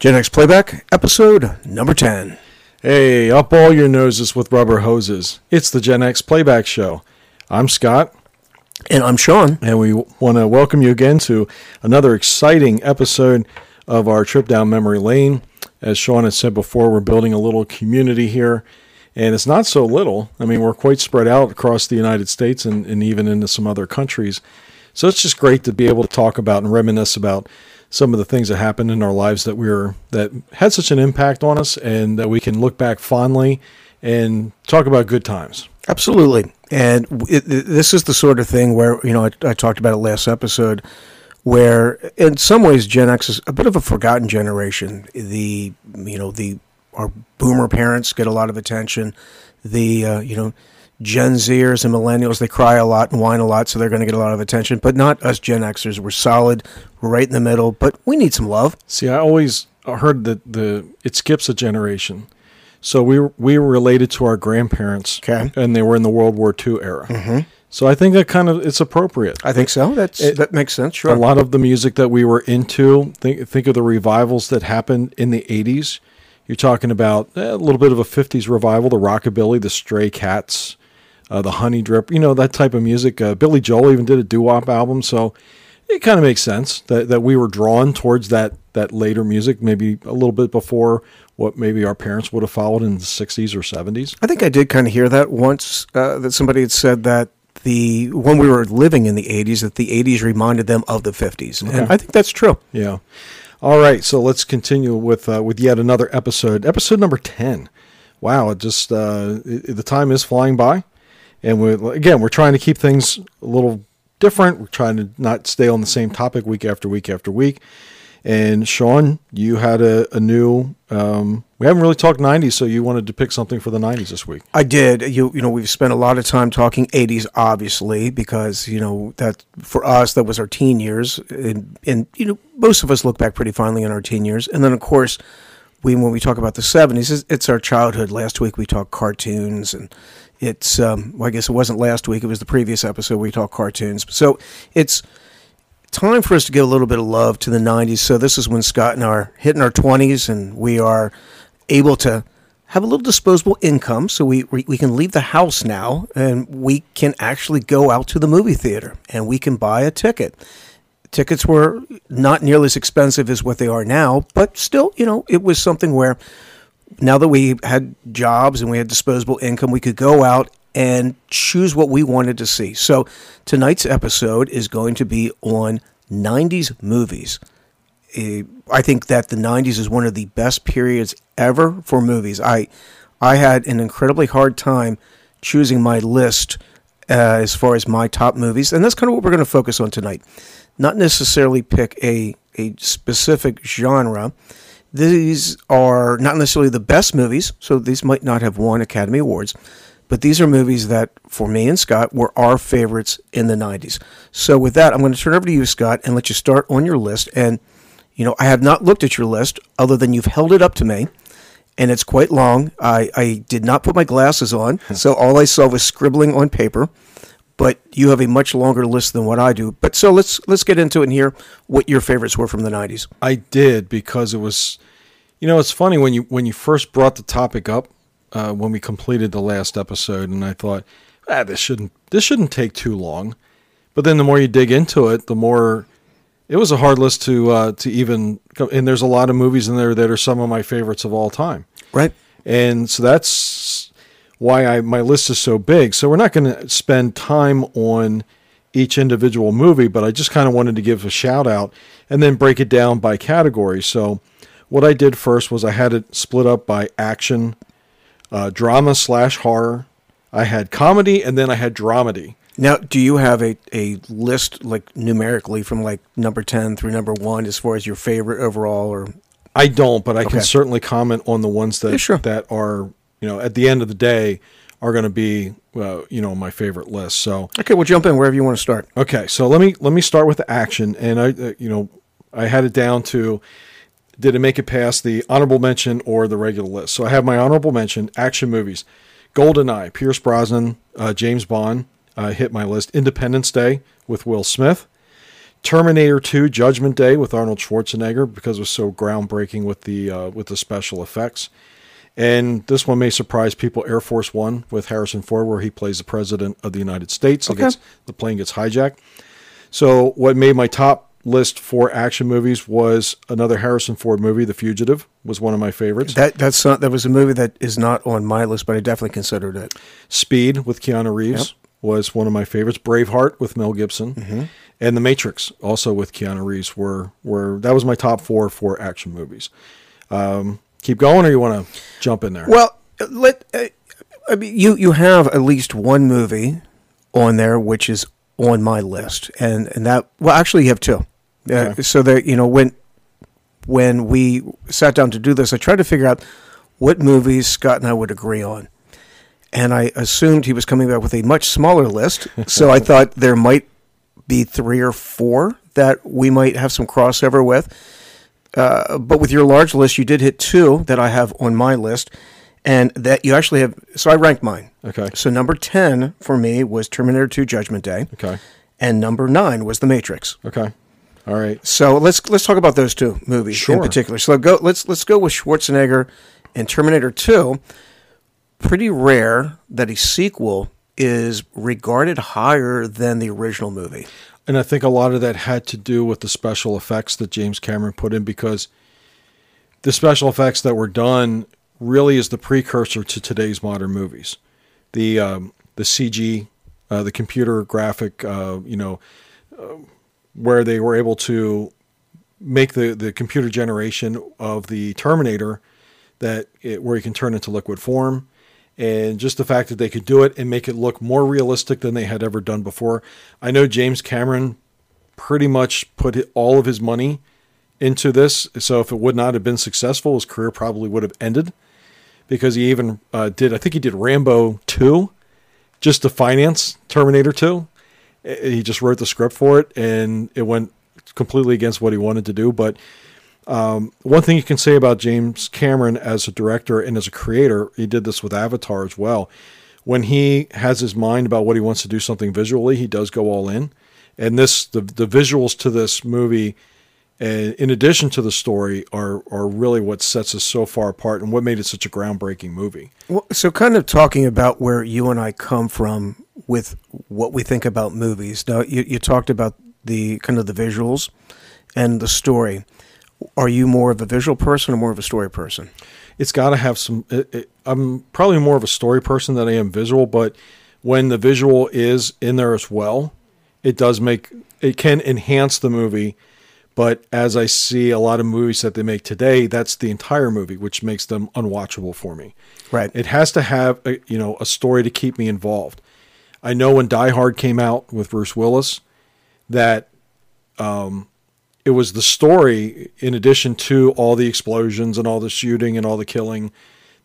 Gen X Playback, episode number 10. Hey, up all your noses with rubber hoses. It's the Gen X Playback Show. I'm Scott, And I'm Sean. and we want to welcome you again to another exciting episode of our trip down memory lane. As Sean has said before, we're building a little community here, and it's not so little. I mean, we're quite spread out across the United States and, and even into some other countries. So it's just great to be able to talk about and reminisce about some of the things that happened in our lives that we were that had such an impact on us, and that we can look back fondly and talk about good times. Absolutely. And it, this is the sort of thing where, you know, I, I talked about it last episode, where in some ways Gen X is a bit of a forgotten generation. The, you know, the, our boomer parents get a lot of attention. The, uh, you know, Gen Zers and millennials, they cry a lot and whine a lot, so they're going to get a lot of attention, but not us Gen Xers. We're solid, we're right in the middle, but we need some love. See, I always heard that the it skips a generation. So we were, we were related to our grandparents, Okay. and they were in the World War II era. Mm-hmm. So I think that kind of it's appropriate. I think so. That's It- that makes sense. Sure. A lot of the music that we were into, think think of the revivals that happened in the '80s. You're talking about eh, a little bit of a '50s revival, the rockabilly, the Stray Cats, uh, the Honey Drip, you know that type of music. Uh, Billy Joel even did a doo wop album, so it kind of makes sense that, that we were drawn towards that that later music, maybe a little bit before what maybe our parents would have followed in the '60s or '70s. I think I did kind of hear that once uh, that somebody had said that the when we were living in the 80s that the 80s reminded them of the 50s. And I think that's true. Yeah. All right, so let's continue with uh, with yet another episode, episode number ten. Wow, it just uh, it, the time is flying by, and we again we're trying to keep things a little different. We're trying to not stay on the same topic week after week after week. And Sean, you had a, a new. Um, we haven't really talked '90s, so you wanted to pick something for the '90s this week. I did. You you know we've spent a lot of time talking 80s obviously because you know that for us that was our teen years and and you know most of us look back pretty fondly on our teen years. And then of course we when we talk about the 70s it's, it's our childhood. Last week we talked cartoons and it's um well, I guess it wasn't last week it was the previous episode we talked cartoons. So it's time for us to give a little bit of love to the 90s. So this is when Scott and I are hitting our 20s and we are able to have a little disposable income so we, we, we can leave the house now and we can actually go out to the movie theater and we can buy a ticket. Tickets were not nearly as expensive as what they are now, but still, you know, it was something where now that we had jobs and we had disposable income, we could go out and choose what we wanted to see. So tonight's episode is going to be on 90s movies. Eh, I think that the 90s is one of the best periods ever for movies. I I had an incredibly hard time choosing my list uh, as far as my top movies, and that's kind of what we're going to focus on tonight. Not necessarily pick a a specific genre. These are not necessarily the best movies, so these might not have won Academy Awards, but these are movies that, for me and Scott, were our favorites in the 90s. So, with that, I'm going to turn over to you, Scott, and let you start on your list. And, you know, I have not looked at your list other than you've held it up to me, and it's quite long. I, I did not put my glasses on, so all I saw was scribbling on paper. But you have a much longer list than what I do. But so let's let's get into it and hear what your favorites were from the 90s. I did because it was, you know, it's funny when you when you first brought the topic up uh, when we completed the last episode, and I thought, ah, this shouldn't this shouldn't take too long. But then the more you dig into it, the more it was a hard list to uh, to even. Come, and there's a lot of movies in there that are some of my favorites of all time, Right? and so that's why I my list is so big. So we're not going to spend time on each individual movie, but I just kind of wanted to give a shout out and then break it down by category. So what I did first was I had it split up by action, uh, drama slash horror. I had comedy and then I had dramedy. Now, do you have a, a list like numerically from like number 10 through number 1 as far as your favorite overall or I don't, but I Okay. can certainly comment on the ones that Yeah, sure. that are you know at the end of the day are going to be uh, you know my favorite list. So Okay, we'll jump in wherever you want to start. Okay, so let me let me start with the action, and I, uh, you know, I had it down to did it make it past the honorable mention or the regular list? So I have my honorable mention: action movies, GoldenEye, Pierce Brosnan, uh, James Bond uh, hit my list. Independence Day with Will Smith, Terminator 2 Judgment Day with Arnold Schwarzenegger because it was so groundbreaking with the uh, with the special effects. And this one may surprise people Air Force 1 with Harrison Ford where he plays the president of the United States. Okay. gets- the plane gets hijacked. So what made my top list for action movies was another Harrison Ford movie, The Fugitive was one of my favorites. That that's not, that was a movie that is not on my list, but I definitely considered it. Speed with Keanu Reeves was one of my favorites. Braveheart with Mel Gibson, Mm-hmm. and The Matrix also with Keanu Reeves were were that was my top four for action movies. Um, keep going, or you want to jump in there? Well, let uh, I mean you you have at least one movie on there which is on my list, and and that well actually you have two. Uh, Okay. So that you know when when we sat down to do this, I tried to figure out what movies Scott and I would agree on. And I assumed he was coming back with a much smaller list. So I thought there might be three or four that we might have some crossover with. Uh, but with your large list, you did hit two that I have on my list, and that you actually have. So I ranked mine. Okay. So number ten for me was Terminator Two: Judgment Day, Okay. and number nine was The Matrix. Okay. All right. So let's let's talk about those two movies in Sure. particular. So go let's let's go with Schwarzenegger and Terminator Two. Pretty rare that a sequel is regarded higher than the original movie. And I think a lot of that had to do with the special effects that James Cameron put in because the special effects that were done really is the precursor to today's modern movies. The um, the CG, uh, the computer graphic, uh, you know, uh, where they were able to make the, the computer generation of the Terminator that it, where you can turn into liquid form and just the fact that they could do it and make it look more realistic than they had ever done before. I know James Cameron pretty much put all of his money into this, so if it would not have been successful, his career probably would have ended because he even uh, did. I think he did Rambo two, just to finance Terminator two. Uh, He just wrote the script for it, and it went completely against what he wanted to do. But um, one thing you can say about James Cameron as a director and as a creator, he did this with Avatar as well. When he has his mind about what he wants to do something visually, he does go all in. And this, the the visuals to this movie, uh, in addition to the story, are are really what sets us so far apart and what made it such a groundbreaking movie. Well, so kind of talking about where you and I come from with what we think about movies. Now, you, you talked about the kind of the visuals and the story. Are you more of a visual person or more of a story person? it's got to have some. It, it, I'm probably more of a story person than I am visual, but when the visual is in there as well, it does make it can enhance the movie. But as I see a lot of movies that they make today, that's the entire movie, which makes them unwatchable for me. Right. It has to have a, you know a story to keep me involved. I know when Die Hard came out with Bruce Willis, that um, it was the story in addition to all the explosions and all the shooting and all the killing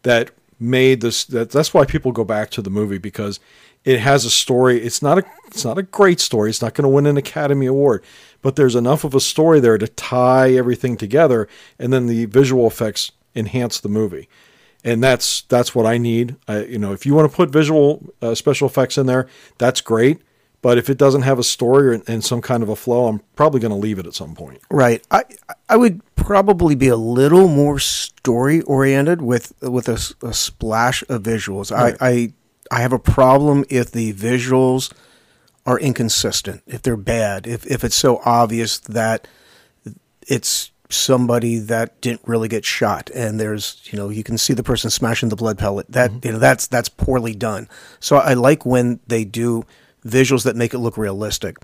that made this that that's why people go back to the movie because it has a story it's not a it's not a great story it's not going to win an academy award but there's enough of a story there to tie everything together and then the visual effects enhance the movie and that's that's what I need. I, you know, if you want to put visual uh, special effects in there, that's great. But if it doesn't have a story or, and some kind of a flow, I'm probably going to leave it at some point. Right. I I would probably be a little more story oriented with with a, a splash of visuals. Right. I, I I have a problem if the visuals are inconsistent, if they're bad, if if it's so obvious that it's somebody that didn't really get shot and there's you know you can see the person smashing the blood pellet that mm-hmm. you know that's that's poorly done so i like when they do visuals that make it look realistic.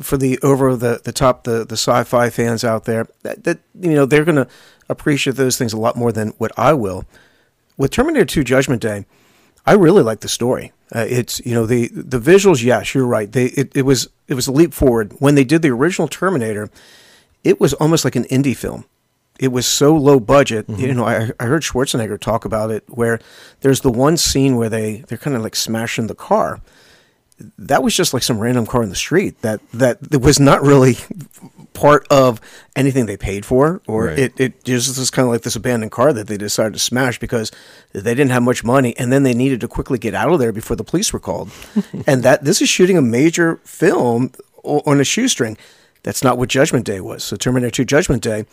For the over the the top the the sci-fi fans out there that, that you know they're going to appreciate those things a lot more than what I will. With Terminator 2 Judgment Day I really like the story. Uh, it's you know the the visuals yes you're right. They it, it was it was a leap forward. When they did the original Terminator it was almost like an indie film. It was so low budget. You know I, I heard Schwarzenegger talk about it where there's the one scene where they they're kind of like smashing the car that was just like some random car in the street that that was not really part of anything they paid for or Right. it, it just was kind of like this abandoned car that they decided to smash because they didn't have much money and then they needed to quickly get out of there before the police were called and that this is shooting a major film on a shoestring That's not what Judgment Day was. So Terminator 2 Judgment Day,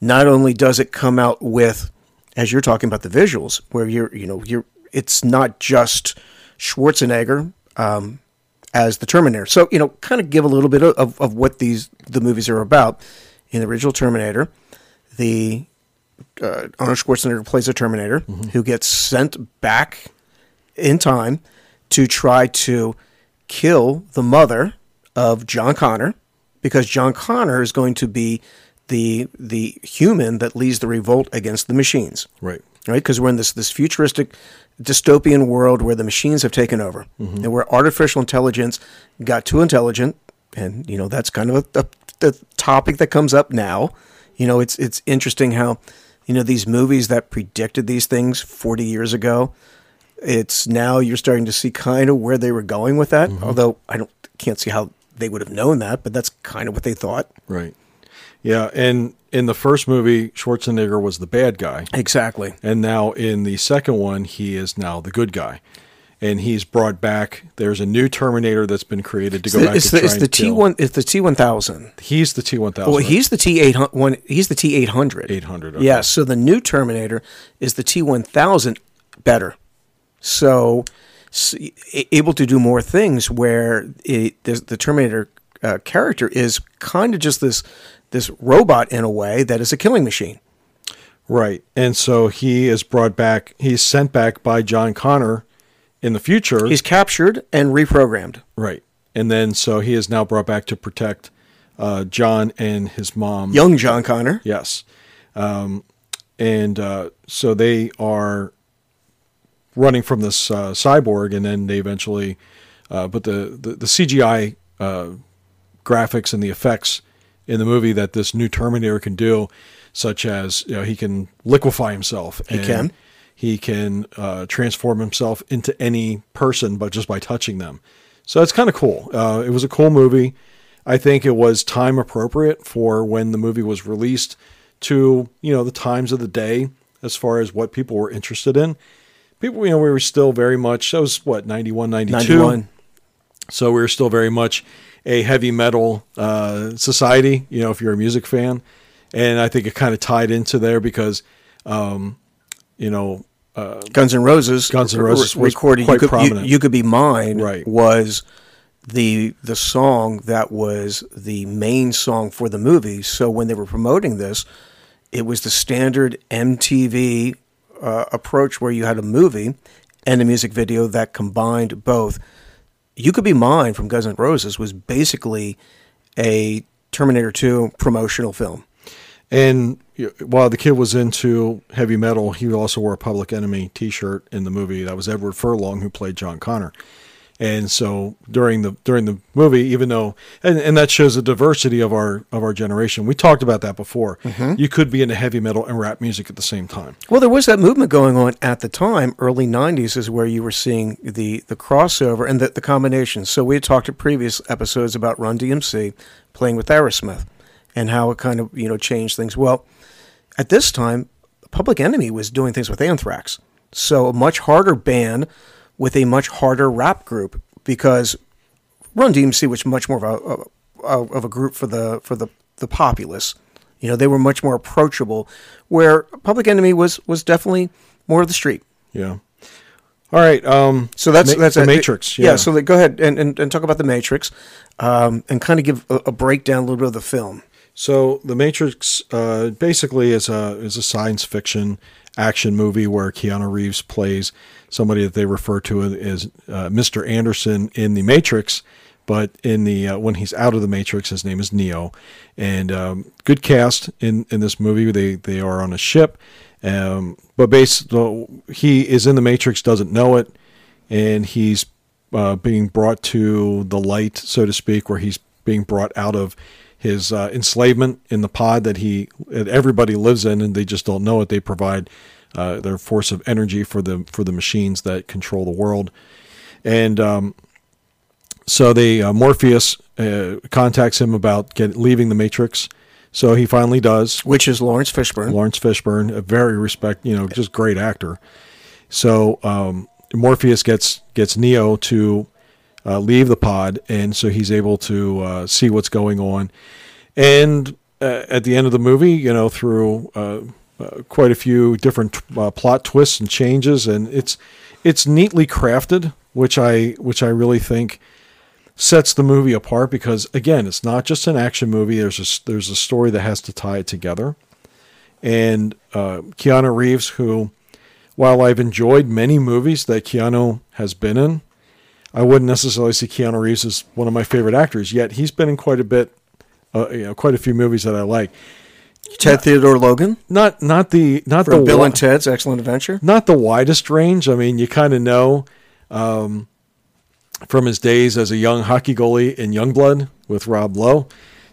not only does it come out with, as you're talking about the visuals, where you're, you know, you're, it's not just Schwarzenegger um, as the Terminator. So, you know, kind of give a little bit of, of what these, the movies are about. In the original Terminator, the uh, Arnold Schwarzenegger plays a Terminator who gets sent back in time to try to kill the mother of John Connor because John Connor is going to be the the human that leads the revolt against the machines. Right. Right? Because we're in this this futuristic dystopian world where the machines have taken over mm-hmm. and where artificial intelligence got too intelligent and you know that's kind of a, a, the topic that comes up now. You know, it's it's interesting how you know these movies that predicted these things 40 years ago it's now you're starting to see kind of where they were going with that. Mm-hmm. Although I don't can't see how they would have known that, but that's kind of what they thought. Right. Yeah, and in the first movie, Schwarzenegger was the bad guy, Exactly. and now in the second one, he is now the good guy, and he's brought back. There's a new Terminator that's been created to go back It's to the, it's the T one. It's the T one thousand. He's the T one thousand. Well, he's the T eight one. He's the T eight hundred. 800, okay. Yeah. So the new Terminator is the T one thousand better. So, able to do more things where it, the, the Terminator uh, character is kind of just this this robot in a way that is a killing machine. right, and so he is brought back. He's sent back by John Connor in the future. He's captured and reprogrammed. right, and then so he is now brought back to protect uh, John and his mom. Young John Connor. Yes. Um, and uh, so they are running from this uh, cyborg, and then they eventually, uh, but the, the, the CGI uh, graphics and the effects in the movie that this new Terminator can do, such as you know, he can liquefy himself. He can. He can uh, transform himself into any person, but just by touching them. So it's kind of cool. Uh, it was a cool movie. I think it was time appropriate for when the movie was released to you know the times of the day as far as what people were interested in. People, you know, we were still very much. That was what 91, 92. 91. So we were still very much a heavy metal uh, society. You know, if you're a music fan, and I think it kind of tied into there because, um, you know, Guns N' Roses. Guns N' Roses was recorded. quite you, could, you- prominent. You, could be mine. Right. Was the the song that was the main song for the movie. So when they were promoting this, it was the standard MTV uh, approach where you had a movie and a music video that combined both. You Could Be Mine from Guns N' Roses was basically a Terminator 2 promotional film. And while the kid was into heavy metal, he also wore a Public Enemy T-shirt in the movie. That was Edward Furlong who played John Connor. And so during the during the movie, even though and, and that shows the diversity of our of our generation. We talked about that before. Mm-hmm. You could be into heavy metal and rap music at the same time. Well, there was that movement going on at the time. Early '90s is where you were seeing the the crossover and the, the combination. So we had talked in previous episodes about Run DMC playing with Aerosmith and how it kind of you know changed things. Well, at this time, Public Enemy was doing things with Anthrax, so a much harder band with a much harder rap group because Run DMC was much more of a, of a group for the for the the populace. You know, they were much more approachable. Where Public Enemy was was definitely more of the street. Yeah. All right. Um, So that's Ma- that's the a- Matrix. Yeah. Yeah. so go ahead and, and, and talk about the Matrix, um, and kind of give a, a breakdown a little bit of the film. So the Matrix uh, basically is a is a science fiction action movie where Keanu Reeves plays somebody that they refer to as uh, Mr. Anderson in the Matrix, but in the uh, when he's out of the Matrix, his name is Neo, and um, good cast in in this movie. They they are on a ship, um, but base he is in the Matrix, doesn't know it, and he's uh, being brought to the light, so to speak, where he's being brought out of his uh, enslavement in the pod that he that everybody lives in, and they just don't know it. They provide uh, their force of energy for the for the machines that control the world, and um, so they uh, Morpheus uh, contacts him about get, leaving the Matrix. So he finally does. Which is Laurence Fishburne. Laurence Fishburne, a very respect, you know, just great actor. So um, Morpheus gets gets Neo to uh, leave the pod, and so he's able to uh, see what's going on. And uh, at the end of the movie, you know, through uh, quite a few different uh, plot twists and changes, and it's it's neatly crafted, which I which I really think sets the movie apart because again, it's not just an action movie. There's a there's a story that has to tie it together, and uh, Keanu Reeves, who while I've enjoyed many movies that Keanu has been in, I wouldn't necessarily see Keanu Reeves as one of my favorite actors. Yet he's been in quite a bit, uh, you know, quite a few movies that I like. Ted Theodore Logan Not not the not the Bill wi- and Ted's Excellent Adventure. not the widest range. I mean, you kind of know um, from his days as a young hockey goalie in Youngblood with Rob Lowe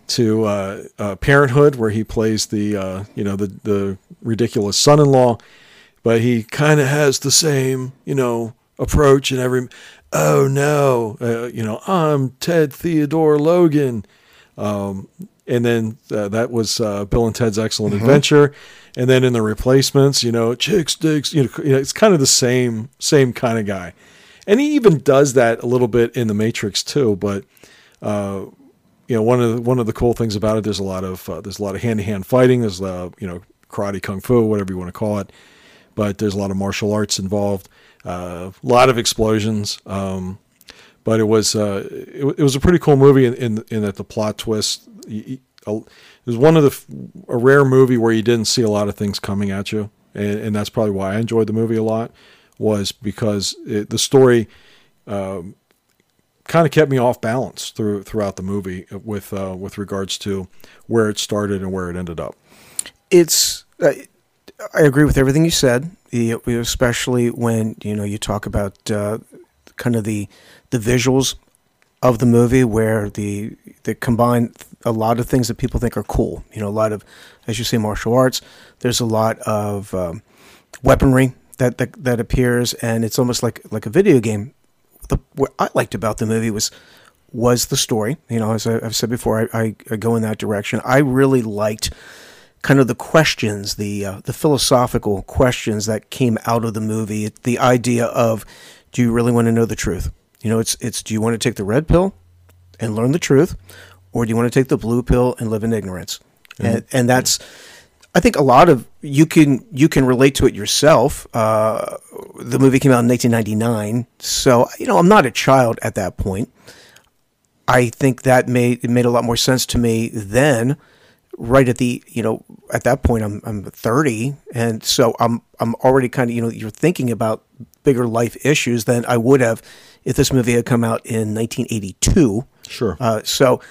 to uh, uh, Parenthood, where he plays the uh, you know the the ridiculous son-in-law, but he kind of has the same you know approach in every. Oh no, uh, you know I'm Ted Theodore Logan Um, and then uh, that was uh, Bill and Ted's Excellent Adventure, and then in the replacements, you know, chick sticks. You know, it's kind of the same same kind of guy, and he even does that a little bit in the Matrix too. But uh, you know, one of the, one of the cool things about it, there's a lot of uh, there's a lot of hand to hand fighting. There's uh, you know karate, kung fu, whatever you want to call it, but there's a lot of martial arts involved. Uh, a lot of explosions. Um, but it was uh, it, it was a pretty cool movie in in, in that the plot twist. It was one of the a rare movie where you didn't see a lot of things coming at you, and, and that's probably why I enjoyed the movie a lot. Was because it, the story um, kind of kept me off balance through throughout the movie with uh, with regards to where it started and where it ended up. it's uh, I agree with everything you said, especially when you know you talk about uh, kind of the the visuals of the movie, where the they combine a lot of things that people think are cool. You know, a lot of, as you say, martial arts. There's a lot of um, weaponry that, that that appears, and it's almost like like a video game. The what I liked about the movie was was the story. You know, as I, I've said before, I, I, I go in that direction. I really liked kind of the questions, the uh, the philosophical questions that came out of the movie. The idea of, do you really want to know the truth? You know, it's it's do you want to take the red pill and learn the truth, or do you want to take the blue pill and live in ignorance? And and that's, I think a lot of you can you can relate to it yourself. Uh, the movie came out in 1999, so you know I'm not a child at that point. I think that made it made a lot more sense to me then. Right at the you know at that point I'm I'm 30 and so I'm I'm already kind of you know you're thinking about bigger life issues than I would have if this movie had come out in 1982. Sure. Uh, so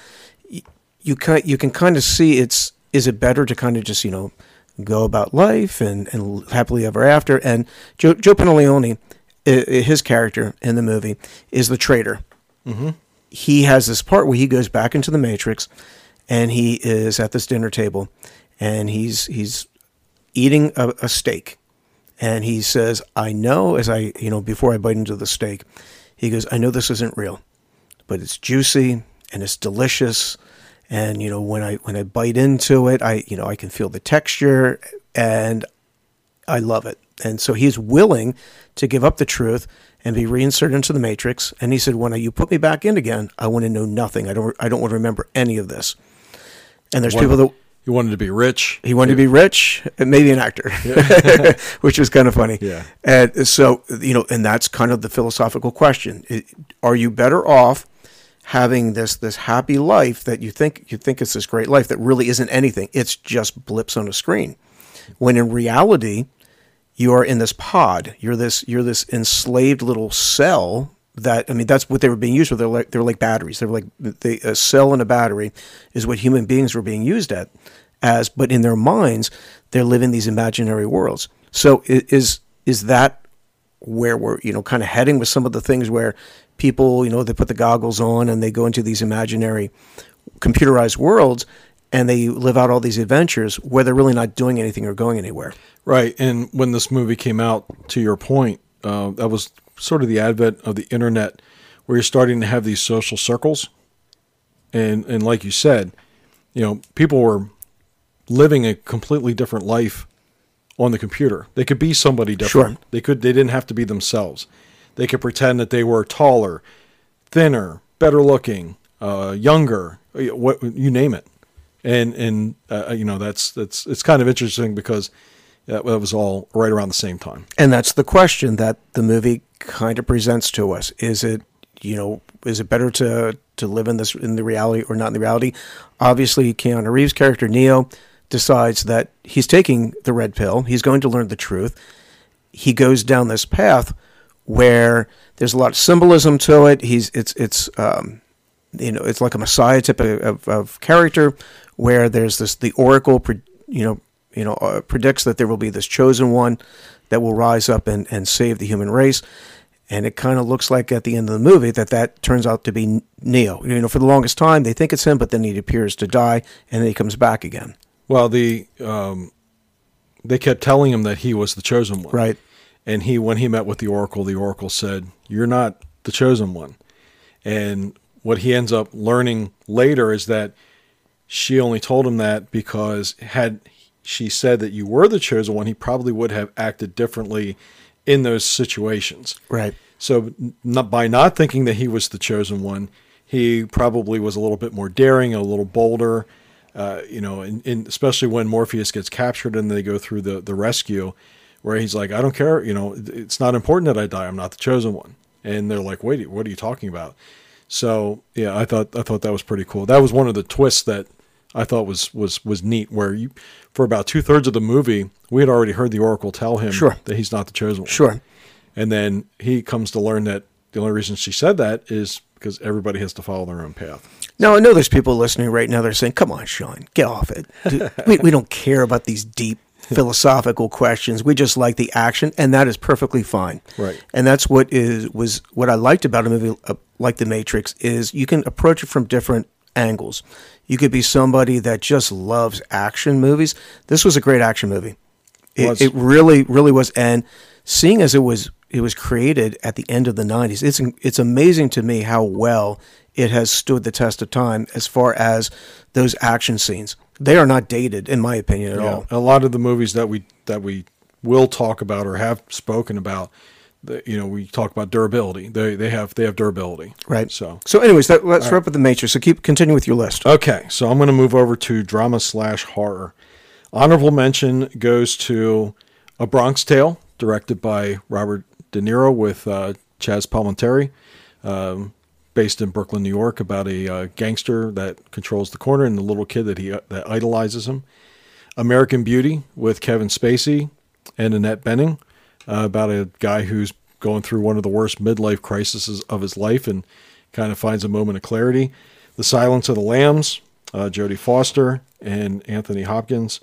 y- you can you can kind of see it's is it better to kind of just you know go about life and, and happily ever after and Joe Joe Pantoliano, i- i- his character in the movie is the traitor. He has this part where he goes back into the Matrix, and he is at this dinner table, and he's he's eating a, a steak, and he says, "I know." As I you know before I bite into the steak, he goes, "I know this isn't real." but it's juicy and it's delicious. And you know when i when i bite into it i you know i can feel the texture and i love it. And so he's willing to give up the truth and be reinserted into the matrix. And he said when you put me back in again i want to know nothing. I don't i don't want to remember any of this. And there's people that He wanted to be rich. he wanted to be rich, and maybe an actor, which was kind of funny. Yeah. And so, you know, and that's kind of the philosophical question: Are you better off having this this happy life that you think you think it's this great life that really isn't anything? It's just blips on a screen. When in reality, you are in this pod. You're this you're this enslaved little cell. That I mean, that's what they were being used for. They're like they're like batteries. They were like they, a cell and a battery is what human beings were being used at as. But in their minds, they're living these imaginary worlds. So is is that where we're you know kind of heading with some of the things where people you know they put the goggles on and they go into these imaginary computerized worlds and they live out all these adventures where they're really not doing anything or going anywhere. Right. And when this movie came out, to your point, uh, that was sort of the advent of the internet, where you're starting to have these social circles. And and like you said, you know, people were living a completely different life on the computer. They could be somebody different. Sure. They could they didn't have to be themselves. They could pretend that they were taller, thinner, better looking, uh, younger, uh, what you name it, and and uh, you know that's that's it's kind of interesting because that, that was all right around the same time. And that's the question that the movie kind of presents to us: Is it you know is it better to to live in this in the reality or not in the reality? Obviously, Keanu Reeves' character Neo decides that he's taking the red pill. He's going to learn the truth. He goes down this path where there's a lot of symbolism to it. He's it's it's um, you know it's like a messiah type of, of, of character where there's this the oracle you know you know uh, predicts that there will be this chosen one that will rise up and, and save the human race and it kind of looks like at the end of the movie that that turns out to be Neo. You know, for the longest time they think it's him, but then he appears to die, and then he comes back again. Well, the um, they kept telling him that he was the chosen one, Right. And he, when he met with the oracle, the oracle said, "You're not the chosen one." And what he ends up learning later is that she only told him that because had she said that you were the chosen one, he probably would have acted differently in those situations. Right. So, not, by not thinking that he was the chosen one, he probably was a little bit more daring, a little bolder. Uh, you know, in, in, especially when Morpheus gets captured and they go through the the rescue, where he's like, "I don't care. You know, it's not important that I die. I'm not the chosen one." And they're like, "Wait, what are you talking about?" So, yeah, I thought I thought that was pretty cool. That was one of the twists that I thought was was was neat. Where you, for about two thirds of the movie, we had already heard the Oracle tell him Sure. that he's not the chosen one. Sure. And then he comes to learn that the only reason she said that is because everybody has to follow their own path. Now I know there's people listening right now. They're saying, "Come on, Sean, get off it. We we don't care about these deep philosophical questions. We just like the action, and that is perfectly fine. Right. And that's what is was what I liked about a movie uh, like The Matrix is you can approach it from different angles. You could be somebody that just loves action movies. This was a great action movie. Was. It, it really, really was. And seeing as it was, it was created at the end of the '90s. It's it's amazing to me how well it has stood the test of time as far as those action scenes. They are not dated, in my opinion, at all. A lot of the movies that we that we will talk about or have spoken about, the, you know, we talk about durability. They they have they have durability. Right. So So, anyways, that, let's wrap up the Matrix. So, keep continue with your list. Okay, so I'm going to move over to drama slash horror. Honorable mention goes to A Bronx Tale, directed by Robert De Niro with uh, Chaz Palminteri, um, based in Brooklyn, New York, about a uh, gangster that controls the corner and the little kid that he that idolizes him. American Beauty with Kevin Spacey and Annette Bening, uh, about a guy who's going through one of the worst midlife crises of his life and kind of finds a moment of clarity. The Silence of the Lambs, uh, Jodie Foster and Anthony Hopkins,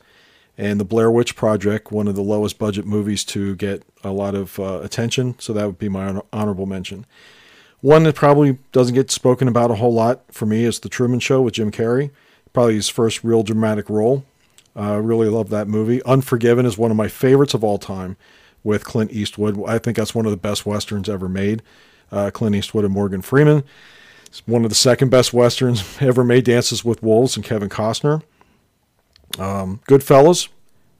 and The Blair Witch Project, one of the lowest budget movies to get a lot of uh, attention. So that would be my honorable mention. One that probably doesn't get spoken about a whole lot for me is The Truman Show with Jim Carrey. Probably his first real dramatic role. I uh, really love that movie. Unforgiven is one of my favorites of all time with Clint Eastwood. I think that's one of the best westerns ever made. Uh, Clint Eastwood and Morgan Freeman. It's one of the second best westerns ever made. Dances with Wolves and Kevin Costner. Um, Goodfellas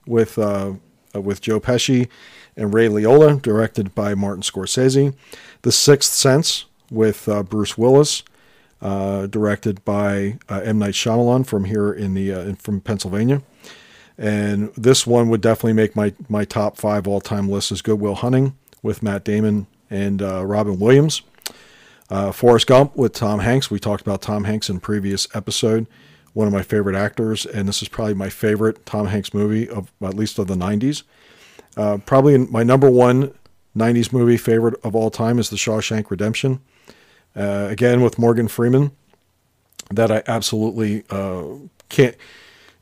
with uh, uh, with Joe Pesci and Ray Liotta, directed by Martin Scorsese. The Sixth Sense with uh, Bruce Willis, uh, directed by uh, M Night Shyamalan from here in the from Pennsylvania. And this one would definitely make my my top five all time list is Good Will Hunting with Matt Damon and uh, Robin Williams. Uh, Forrest Gump with Tom Hanks. We talked about Tom Hanks in previous episode. One of my favorite actors, and this is probably my favorite Tom Hanks movie of at least of the '90s. Uh, probably my number one '90s movie favorite of all time is The Shawshank Redemption. Uh, again with Morgan Freeman, that I absolutely uh, can't.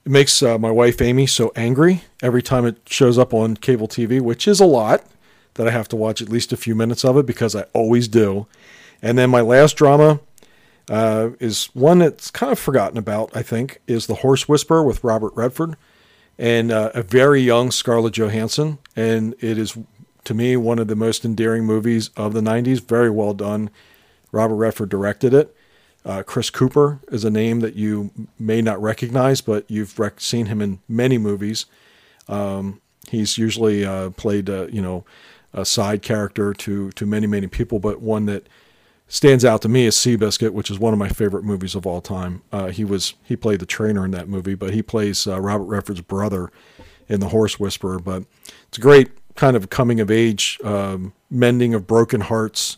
It makes uh, my wife Amy so angry every time it shows up on cable TV, which is a lot that I have to watch at least a few minutes of it because I always do. And then my last drama uh, is one that's kind of forgotten about, I think, is The Horse Whisperer with Robert Redford and uh, a very young Scarlett Johansson. And it is, to me, one of the most endearing movies of the 90s. Very well done. Robert Redford directed it. Uh, Chris Cooper is a name that you may not recognize, but you've rec- seen him in many movies. Um, he's usually uh, played, uh, you know, a side character to to many many people, but one that stands out to me is Seabiscuit, which is one of my favorite movies of all time. Uh, he was he played the trainer in that movie, but he plays uh, Robert Redford's brother in The Horse Whisperer. But it's a great kind of coming of age, um, mending of broken hearts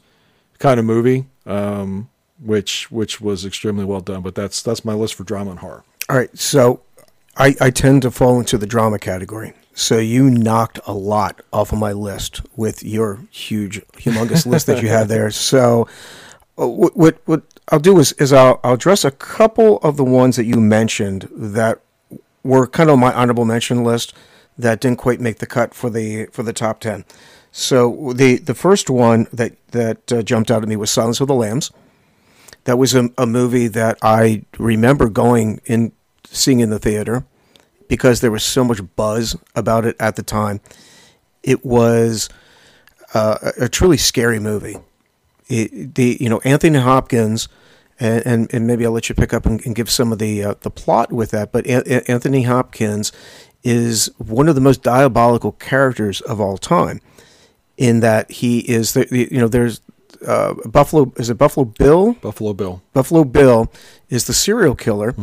kind of movie, um, which which was extremely well done. But that's that's my list for drama and horror. All right, so I, I tend to fall into the drama category. So you knocked a lot off of my list with your huge, humongous list that you have there. So uh, what what, what I'll do is, is I'll, I'll address a couple of the ones that you mentioned that were kind of on my honorable mention list that didn't quite make the cut for the for the top ten. So the the first one that that uh, jumped out at me was Silence of the Lambs. That was a, a movie that I remember going in seeing in the theater because there was so much buzz about it at the time. It was uh, a, truly scary movie. It, the you know Anthony Hopkins, and, and, and maybe I'll let you pick up and, and give some of the uh, the plot with that. But a- Anthony Hopkins is one of the most diabolical characters of all time, in that he is the you know there's uh, Buffalo is it Buffalo Bill? Buffalo Bill. Buffalo Bill is the serial killer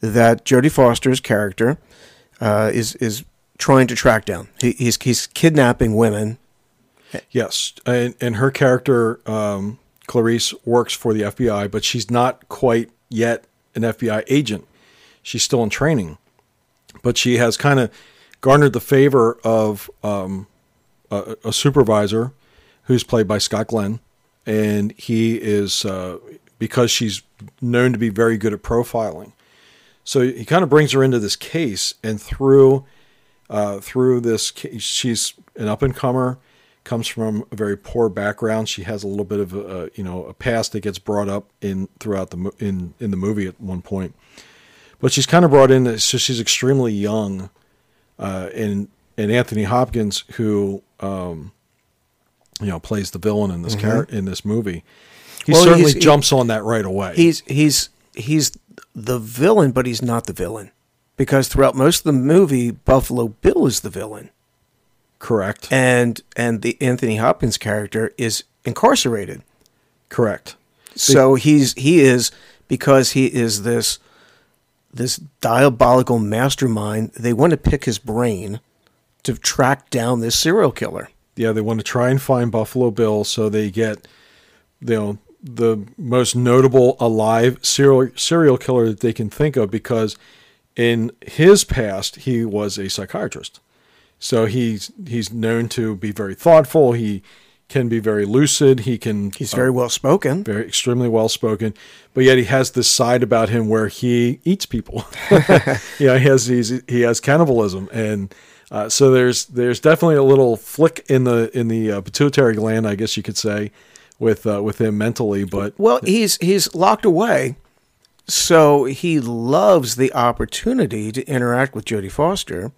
that Jodie Foster's character uh, is is trying to track down. He, he's he's kidnapping women. Yes, and, and her character um, Clarice works for the FBI, but she's not quite yet an FBI agent. She's still in training, but she has kind of garnered the favor of um, a, a supervisor who's played by Scott Glenn, and he is uh, because she's known to be very good at profiling. So he kind of brings her into this case, and through uh, through this, case, she's an up and comer, comes from a very poor background. She has a little bit of a you know a past that gets brought up in throughout the in in the movie at one point, but she's kind of brought in. So she's extremely young, uh, and and Anthony Hopkins, who um, you know plays the villain in this mm-hmm. char- in this movie, he Well, certainly he's- he- jumps on that right away. He's he's he's the villain, but he's not the villain because throughout most of the movie, Buffalo Bill is the villain, correct, and and the Anthony Hopkins character is incarcerated. correct. So he's he is because he is this this diabolical mastermind. They want to pick his brain to track down this serial killer. Yeah, they want to try and find Buffalo Bill so they get you know the most notable alive serial serial killer that they can think of because in his past he was a psychiatrist. So he's he's known to be very thoughtful, he can be very lucid, he can He's very uh, well spoken. very extremely well spoken, but yet he has this side about him where he eats people. yeah, he has he has cannibalism, and uh, so there's there's definitely a little flick in the in the uh, pituitary gland, I guess you could say, with uh, with him mentally. But Well, he's he's locked away, so he loves the opportunity to interact with Jodie Foster.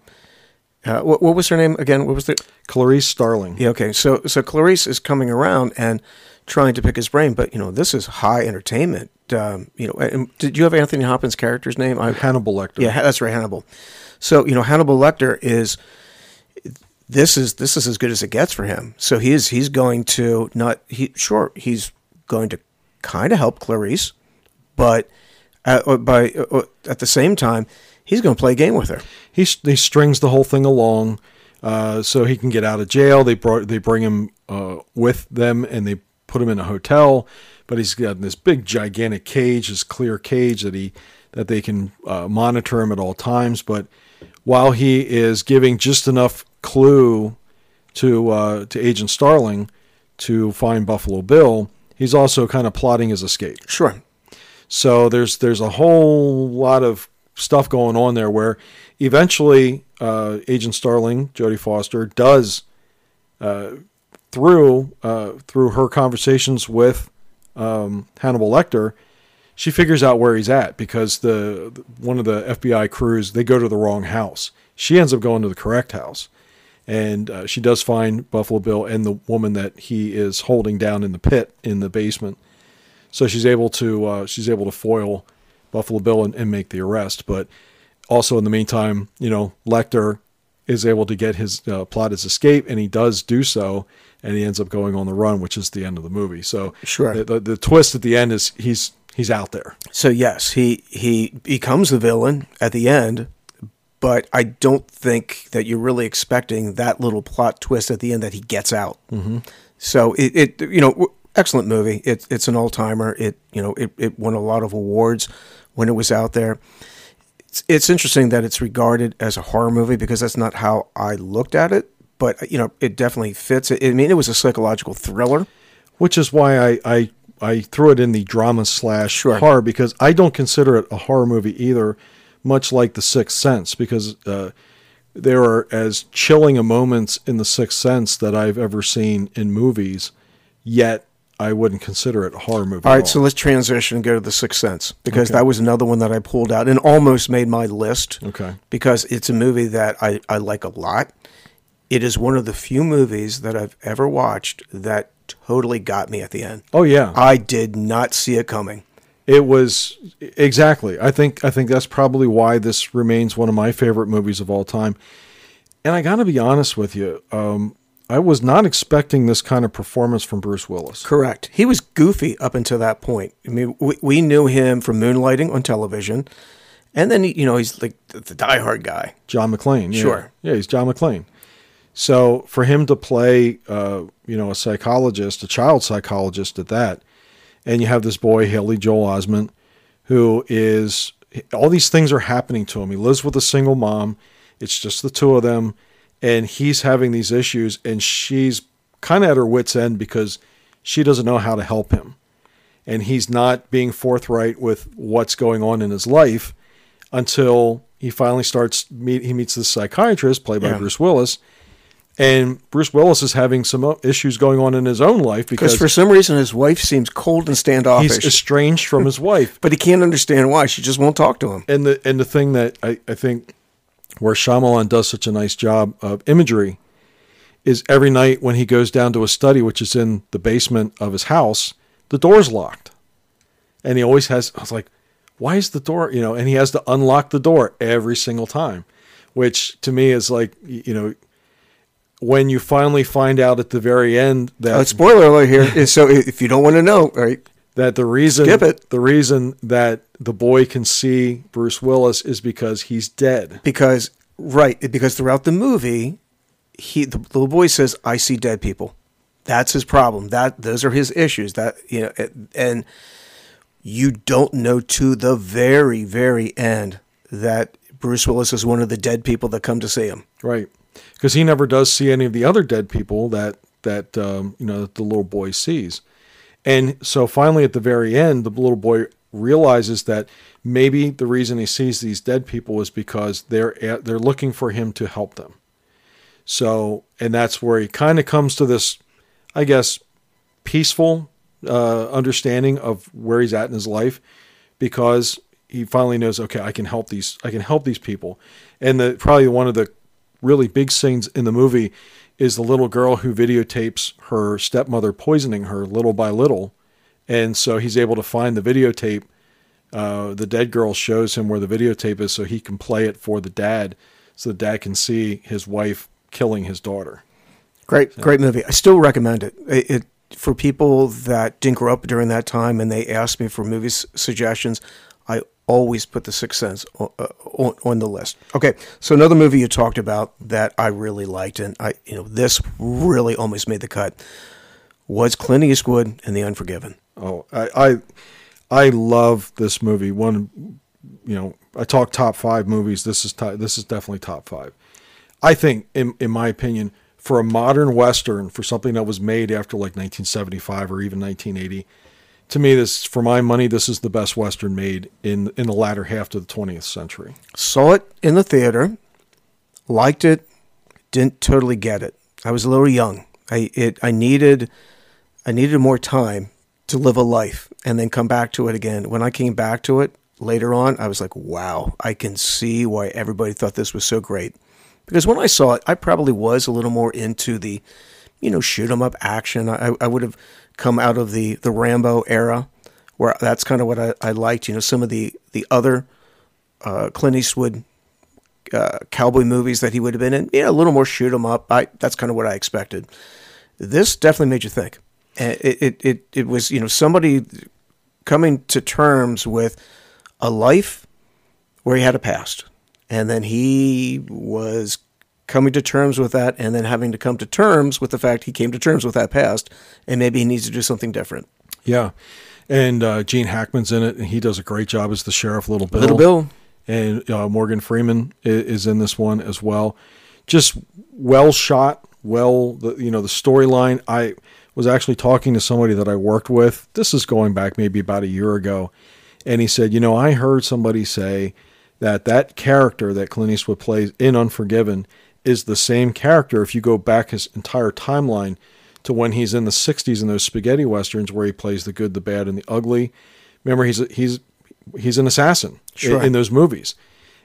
Uh, what, what was her name again? What was the? Clarice Starling, Yeah, okay. So so Clarice is coming around and trying to pick his brain, but you know this is high entertainment. Um, you know, and did you have Anthony Hopkins' character's name? I, Hannibal Lecter. yeah, that's right, Hannibal. So you know, Hannibal Lecter is this is this is as good as it gets for him. So he is he's going to not he sure he's going to kind of help Clarice, but uh, uh, by uh, at the same time he's going to play a game with her. he he strings the whole thing along uh, so he can get out of jail. They brought they bring him uh, with them and they put him in a hotel, but he's got this big gigantic cage, this clear cage that he that they can uh, monitor him at all times. But while he is giving just enough clue to uh, to Agent Starling to find Buffalo Bill, he's also kind of plotting his escape. Sure. So there's there's a whole lot of stuff going on there where eventually uh, Agent Starling, Jodie Foster, does uh, through uh, through her conversations with um, Hannibal Lecter, she figures out where he's at because the one of the FBI crews they go to the wrong house. She ends up going to the correct house, and uh, she does find Buffalo Bill and the woman that he is holding down in the pit in the basement. So she's able to uh, she's able to foil Buffalo Bill and, and make the arrest. But also in the meantime, you know, Lecter is able to get his uh, plot his escape, and he does do so and he ends up going on the run, which is the end of the movie. So Sure. the, the, the twist at the end is he's he's out there. So yes, he he becomes the villain at the end, but I don't think that you're really expecting that little plot twist at the end that he gets out. Mm-hmm. So it, it you know excellent movie. It, it's an all timer. It you know it, it won a lot of awards when it was out there. It's, it's interesting that it's regarded as a horror movie because that's not how I looked at it. But you know it definitely fits. I mean it was a psychological thriller. which is why I I, I threw it in the drama slash Sure. horror because I don't consider it a horror movie either, much like The Sixth Sense because uh, there are as chilling a moments in The Sixth Sense that I've ever seen in movies, yet I wouldn't consider it a horror movie. All right, so let's transition and go to the Sixth Sense because Okay. that was another one that I pulled out and almost made my list. Okay. Because it's a movie that I, I like a lot. It is one of the few movies that I've ever watched that totally got me at the end. oh yeah, I did not see it coming. It was exactly. I think I think that's probably why this remains one of my favorite movies of all time. And I got to be honest with you, um, I was not expecting this kind of performance from Bruce Willis. Correct. He was goofy up until that point. I mean, we, we knew him from moonlighting on television. And then, you know, he's like the, the diehard guy. John McClane, yeah. Sure. yeah, he's John McClane. So for him to play, uh, you know, a psychologist, a child psychologist at that, and you have this boy Haley Joel Osment, who is all these things are happening to him. He lives with a single mom. It's just the two of them, and he's having these issues, and she's kind of at her wits' end because she doesn't know how to help him, and he's not being forthright with what's going on in his life until he finally starts meet he meets this psychiatrist played by Yeah. Bruce Willis. And Bruce Willis is having some issues going on in his own life Because for some reason, his wife seems cold and standoffish. he's estranged from his wife. but he can't understand why. She just won't talk to him. And the and the thing that I, I think where Shyamalan does such a nice job of imagery is every night when he goes down to a study, which is in the basement of his house, the door's locked. And he always has I was like, why is the door, you know, and he has to unlock the door every single time. Which to me is like you know, when you finally find out at the very end that Uh, spoiler alert here. so if you don't want to know, right? that the reason Skip it. the reason that the boy can see Bruce Willis is because he's dead. Because right, because throughout the movie, he the little boy says, "I see dead people." That's his problem. That those are his issues. That you know, and you don't know to the very, very end that Bruce Willis is one of the dead people that come to see him. Right. Because he never does see any of the other dead people that that um, you know that the little boy sees, and so finally at the very end, the little boy realizes that maybe the reason he sees these dead people is because they're at, they're looking for him to help them. So, and that's where he kind of comes to this, I guess, peaceful uh, understanding of where he's at in his life, because he finally knows, okay, I can help these, I can help these people, and the probably one of the really big scenes in the movie is the little girl who videotapes her stepmother poisoning her little by little, and so he's able to find the videotape. Uh, the dead girl shows him where the videotape is, so he can play it for the dad, so the dad can see his wife killing his daughter. Great, great movie. I still recommend it. it. It for people that didn't grow up during that time and they ask me for movie s- suggestions. Always put The Sixth Sense on, uh, on, on the list. Okay, so another movie you talked about that I really liked, and I, you know, this really almost made the cut was Clint Eastwood and The Unforgiven. Oh, I, I, I love this movie. One, you know, I talk top five movies. This is this is definitely top five. I think, in in my opinion, for a modern western, for something that was made after like 1975 or even 1980, to me, this for my money, this is the best western made in in the latter half of the 20th century. Saw it in the theater, liked it, didn't totally get it. I was a little young. I it I needed I needed more time to live a life and then come back to it again. When I came back to it later on, I was like, wow, I can see why everybody thought this was so great. Because when I saw it, I probably was a little more into the, you know, shoot 'em up action. I, I would have come out of the, the Rambo era where that's kind of what I, I liked. You know, some of the, the other uh, Clint Eastwood uh, cowboy movies that he would have been in. Yeah, a little more shoot 'em up. I that's kind of what I expected. This definitely made you think. It, it, it, it was, you know, somebody coming to terms with a life where he had a past. And then he was coming to terms with that and then having to come to terms with the fact he came to terms with that past and maybe he needs to do something different. Yeah. And uh, Gene Hackman's in it, and he does a great job as the sheriff, Little Bill. Little Bill. And uh, Morgan Freeman is in this one as well. Just well shot, well, the, you know, the storyline. I was actually talking to somebody that I worked with. This is going back maybe about a year ago. And he said, you know, I heard somebody say that that character that Clint Eastwood plays in Unforgiven is the same character if you go back his entire timeline to when he's in the 60s in those spaghetti westerns where he plays the good, the bad, and the ugly. Remember, he's he's he's an assassin Sure. in, those movies.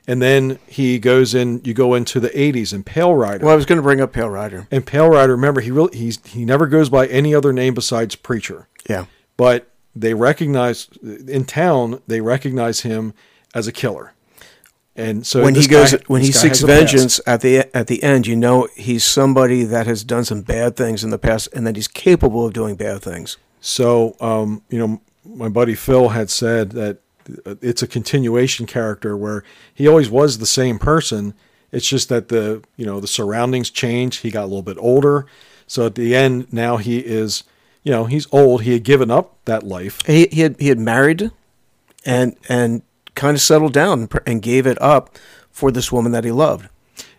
And then he goes in. You go into the '80s and Pale Rider. Well, I was going to bring up Pale Rider. and Pale Rider, remember, he really he's he never goes by any other name besides Preacher. Yeah. But they recognize in town they recognize him as a killer. And so when he goes guy- when he seeks has a past. vengeance at the at the end, you know he's somebody that has done some bad things in the past, and that he's capable of doing bad things. So, um, you know, my buddy Phil had said that uh, it's a continuation character where he always was the same person. It's just that the you know the surroundings changed. He got a little bit older, so at the end now he is, you know, he's old. He had given up that life. He he had he had married, and and kind of settled down and gave it up for this woman that he loved.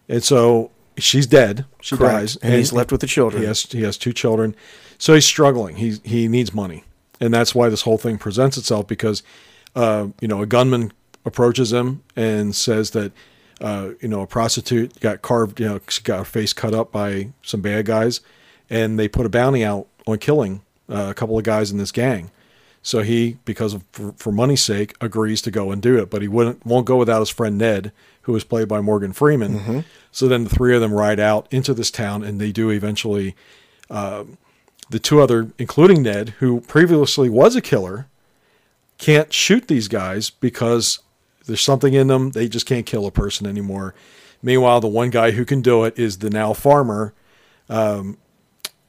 And so she's dead. She dies, and, he's left with the children. He has he has two children, so he's struggling. He he needs money, and that's why this whole thing presents itself because, uh, you know, a gunman approaches him and says that, uh, you know, a prostitute got carved, you know, she got her face cut up by some bad guys, and they put a bounty out on killing uh, a couple of guys in this gang. So he, because of for, for money's sake, agrees to go and do it, but he wouldn't won't go without his friend Ned, who was played by Morgan Freeman. So then the three of them ride out into this town, and they do eventually. Um, the two other, including Ned, who previously was a killer, can't shoot these guys because there's something in them. They just can't kill a person anymore. Meanwhile, the one guy who can do it is the now farmer, um,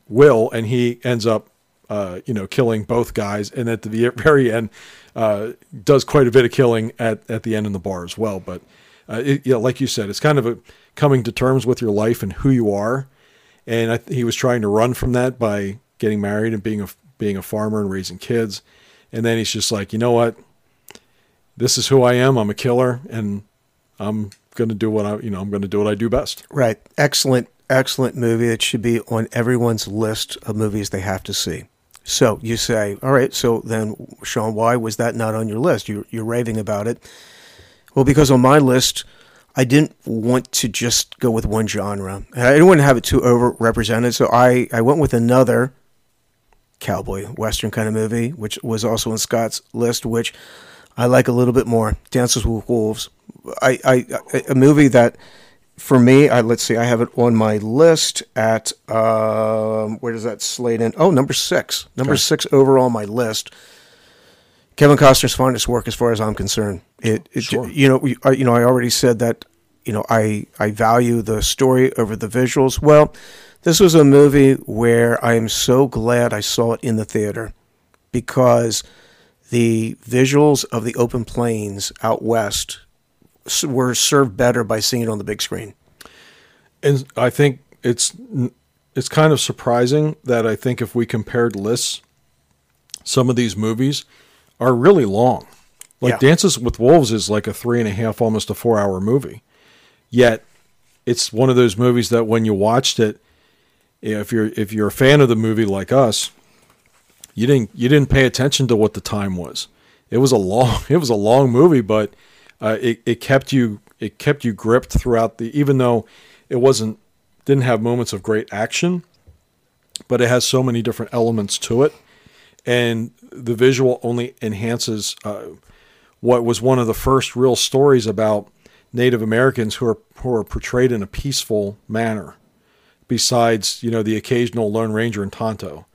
Will, and he ends up, uh, you know, killing both guys. And at the very end, uh, does quite a bit of killing at, at the end in the bar as well. But, uh, it, you know, like you said, it's kind of a coming to terms with your life and who you are. And I, he was trying to run from that by getting married and being a being a farmer and raising kids. And then he's just like, you know what? This is who I am. I'm a killer, and I'm going to do what I, you know, I'm going to do what I do best. Right. Excellent, excellent movie. It should be on everyone's list of movies they have to see. So you say, all right, so then, Sean, why was that not on your list? You're, you're raving about it. Well, because on my list, I didn't want to just go with one genre. I didn't want to have it too overrepresented. So I, I went with another cowboy western kind of movie, which was also on Scott's list, which I like a little bit more. Dances with Wolves. I, I, I a movie that for me, I let's see, I have it on my list at um, where does that slate in? Oh, number six, number Okay. six overall on my list. Kevin Costner's finest work, as far as I'm concerned. It, it Sure. you know, we- I- you know, I already said that. You know, I I value the story over the visuals. Well, this was a movie where I am so glad I saw it in the theater because the visuals of the open plains out west were served better by seeing it on the big screen. And I think it's it's kind of surprising that I think if we compared lists, some of these movies are really long. Like Yeah. Dances with Wolves is like a three and a half, almost a four hour movie. Yet it's one of those movies that when you watched it, if you're if you're a fan of the movie like us, you didn't you didn't pay attention to what the time was. It was a long it was a long movie, but uh, it it kept you it kept you gripped throughout the even though it wasn't didn't have moments of great action, but it has so many different elements to it, and the visual only enhances uh, what was one of the first real stories about Native Americans who are who are portrayed in a peaceful manner. Besides, you know, the occasional Lone Ranger and Tonto,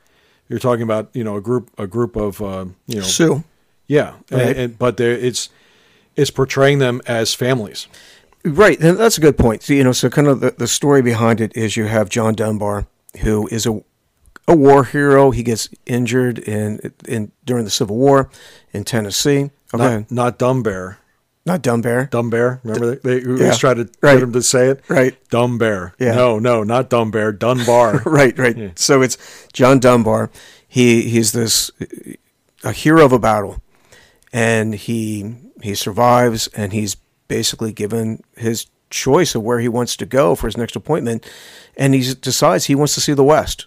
you're talking about you know a group a group of uh, you know Sioux. yeah, and, and, but there it's it's portraying them as families. Right, and that's a good point. So, you know, so kind of the, the story behind it is you have John Dunbar, who is a a war hero. He gets injured in in during the Civil War in Tennessee. Okay, Not, not Dumb Bear. not Dumb Bear. Dumb Bear. Remember they, they Yeah. always tried to Right. get him to say it. Right. Dumb Bear. Yeah. No, no, not Dumb Bear. Dunbar. right, right. So it's John Dunbar. He he's this a hero of a battle, and he he survives, and he's basically given his choice of where he wants to go for his next appointment, and he decides he wants to see the West,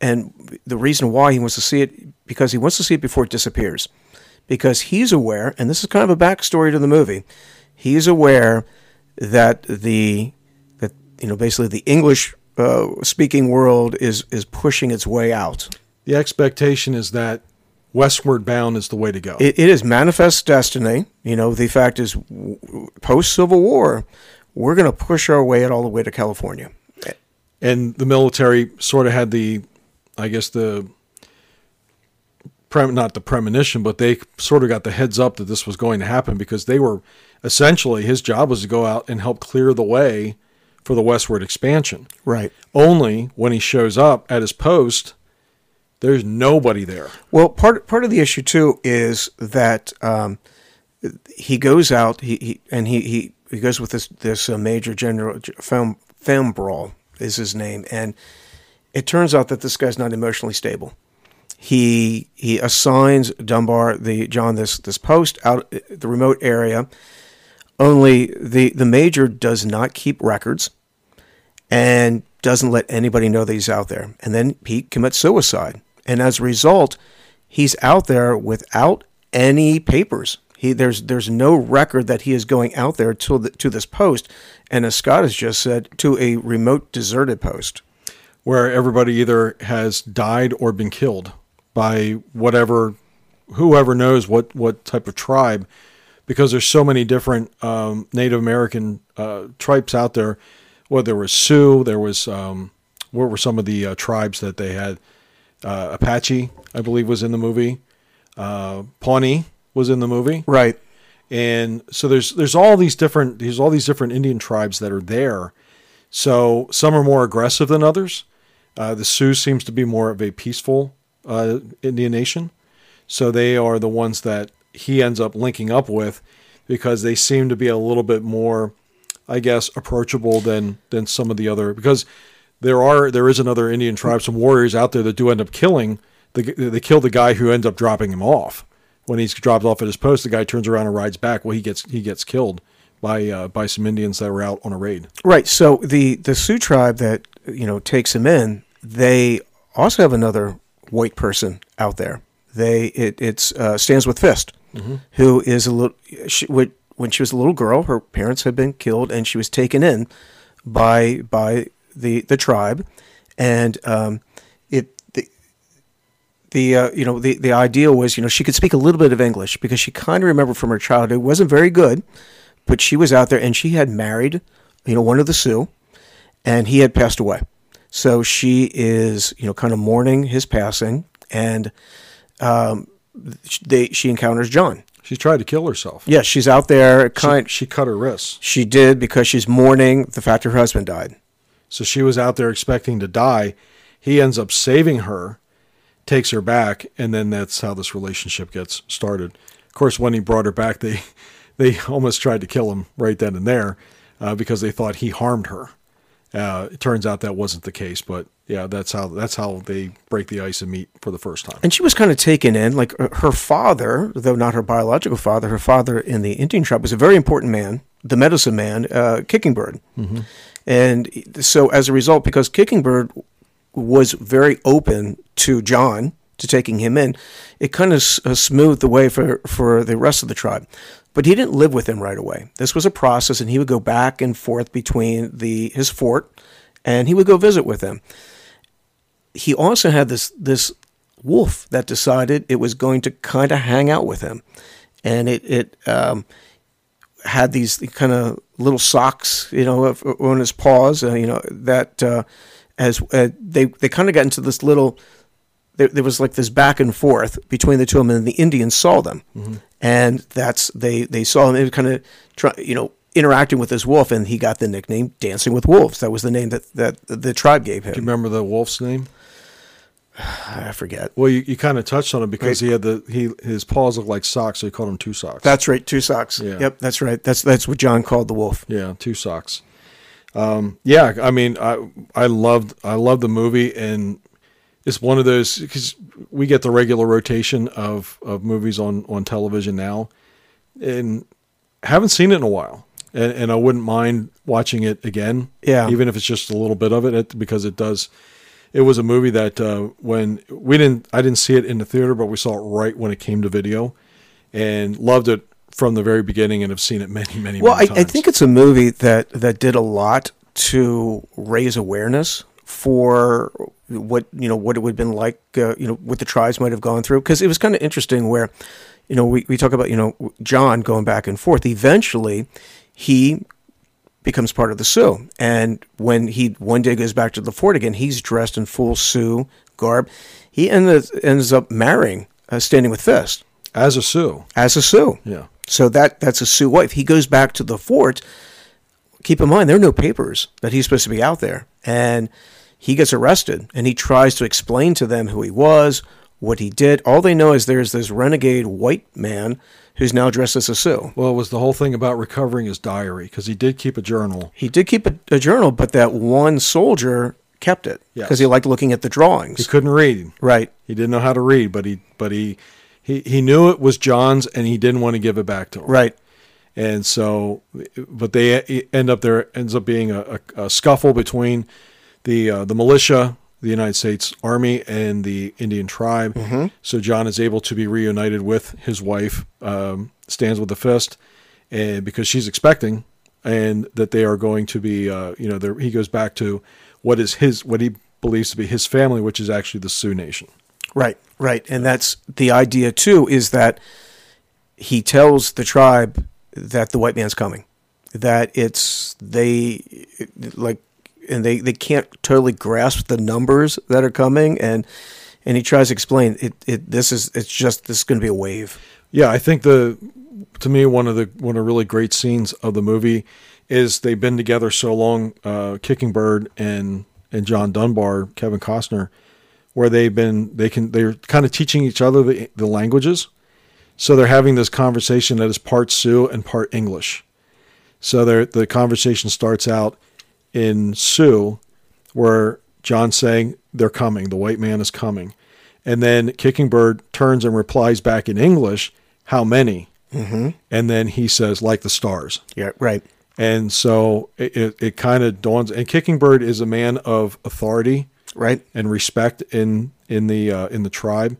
and the reason why he wants to see it because he wants to see it before it disappears, because he's aware, and this is kind of a backstory to the movie, he's aware that the that you know basically the English uh, speaking world is is pushing its way out. the expectation is that westward bound is the way to go. It, it is manifest destiny. You know, the fact is, post Civil War, we're going to push our way all the way to California. and the military sort of had the, I guess the, not the premonition, but they sort of got the heads up that this was going to happen because they were essentially his job was to go out and help clear the way for the westward expansion. Right. Only when he shows up at his post, there's nobody there. Well, part part of the issue too is that um, he goes out he, he and he, he, he goes with this this uh, major general Fambrough is his name, and it turns out that this guy's not emotionally stable. He he assigns Dunbar the John this this post out uh, the remote area. Only the the major does not keep records and doesn't let anybody know that he's out there. And then he commits suicide. And as a result, he's out there without any papers. He, there's there's no record that he is going out there to the, to this post, and as Scott has just said, to a remote deserted post. where everybody either has died or been killed by whatever whoever knows what what type of tribe because there's so many different um, Native American uh, tribes out there. Well, there was Sioux. There was um, what were some of the uh, tribes that they had? Uh, Apache, I believe, was in the movie. Uh, Pawnee was in the movie Right. and so there's there's all these different there's all these different Indian tribes that are there. So some are more aggressive than others. Uh, the Sioux seems to be more of a peaceful uh, Indian nation, so they are the ones that he ends up linking up with because they seem to be a little bit more, I guess, approachable than than some of the other because there are there is another Indian tribe, some warriors out there that do end up killing the they kill the guy who ends up dropping him off when he's dropped off at his post. The guy turns around and rides back. Well, he gets he gets killed by uh, by some Indians that were out on a raid. Right. So the the Sioux tribe that you know takes him in, they also have another white person out there. They it it's uh, stands with Fist, who is a little. She, when when she was a little girl, her parents had been killed, and she was taken in by by the the tribe, and um, it the the uh, you know the the idea was you know she could speak a little bit of English because she kind of remembered from her childhood it wasn't very good, but she was out there and she had married you know one of the Sioux, and he had passed away, so she is you know kind of mourning his passing, and um, they she encounters John. She tried to kill herself. Yeah, she's out there. She, she cut her wrists. she did because she's mourning the fact her husband died. So she was out there expecting to die. He ends up saving her, takes her back, and then that's how this relationship gets started. Of course, when he brought her back, they they almost tried to kill him right then and there uh, because they thought he harmed her. Uh, it turns out that wasn't the case, but yeah, that's how that's how they break the ice and meet for the first time. And she was kind of taken in. Like uh, her father, though not her biological father, her father in the Indian tribe was a very important man, the medicine man, uh, Kicking Bird. And so as a result, because Kicking Bird was very open to John to taking him in, it kind of s- uh, smoothed the way for, for the rest of the tribe. But he didn't live with him right away. This was a process, and he would go back and forth between the his fort, and he would go visit with them he also had this this wolf that decided it was going to kind of hang out with him, and it it um, had these kind of little socks, you know, on his paws, uh, you know, that uh, as uh, they they kind of got into this little. There, there was like this back and forth between the two of them, and the Indians saw them, and that's they they saw him. They were kind of try, you know interacting with this wolf, and he got the nickname "Dancing with Wolves." That was the name that that the tribe gave him. Do you remember the wolf's name? I forget. Well, you, you kind of touched on it because he had the he his paws look like socks, so he called him two socks. That's right, two socks. Yeah. Yep, that's right. That's that's what John called the wolf. yeah, two socks. Um, yeah, I mean, I I loved I loved the movie, and it's one of those because we get the regular rotation of of movies on on television now, and haven't seen it in a while, and and I wouldn't mind watching it again. Yeah. even if it's just a little bit of it because it does. It was a movie that uh, when we didn't, I didn't see it in the theater, but we saw it right when it came to video, and loved it from the very beginning, and have seen it many, many, Well, I, many I times. think it's a movie that that did a lot to raise awareness for what you know what it would have been like, uh, you know, what the tribes might have gone through. Because it was kind of interesting where, you know, we, we talk about you know John going back and forth. Eventually, he becomes part of the Sioux, and when he one day goes back to the fort again, he's dressed in full Sioux garb. He ends ends up marrying, uh, standing with Fist as a Sioux. as a Sioux. Yeah. So that that's a Sioux wife. He goes back to the fort. Keep in mind, there are no papers that he's supposed to be out there, and he gets arrested. And he tries to explain to them who he was, what he did. All they know is there's this renegade white man who's now dressed as a Sioux. Well, it was the whole thing about recovering his diary because he did keep a journal. He did keep a, a journal, but that one soldier kept it Yes. because he liked looking at the drawings. He couldn't read. Right. He didn't know how to read, but he but he he, he knew it was John's and he didn't want to give it back to him. Right. And so, but they end up there ends up being a, a, a scuffle between the uh, the militia, the United States Army, and the Indian tribe. Mm-hmm. So John is able to be reunited with his wife, um, stands with the fist, and because she's expecting, and that they are going to be, uh, you know, he goes back to what is his what he believes to be his family, which is actually the Sioux Nation. Right, right. And that's the idea too is that he tells the tribe that the white man's coming. That it's they like and they, they can't totally grasp the numbers that are coming and and he tries to explain it, it this is it's just this is gonna be a wave. Yeah, I think the to me one of the one of the really great scenes of the movie is they've been together so long, uh, Kicking Bird and and John Dunbar, Kevin Costner, where they've been they can they're kind of teaching each other the the languages, so they're having this conversation that is part Sioux and part English. So the conversation starts out in Sioux, where John's saying they're coming, the white man is coming, and then Kicking Bird turns and replies back in English, "How many?" Mm-hmm. And then he says, "Like the stars." Yeah, right. And so it, it, it kind of dawns. And Kicking Bird is a man of authority Right. and respect in in the uh, in the tribe.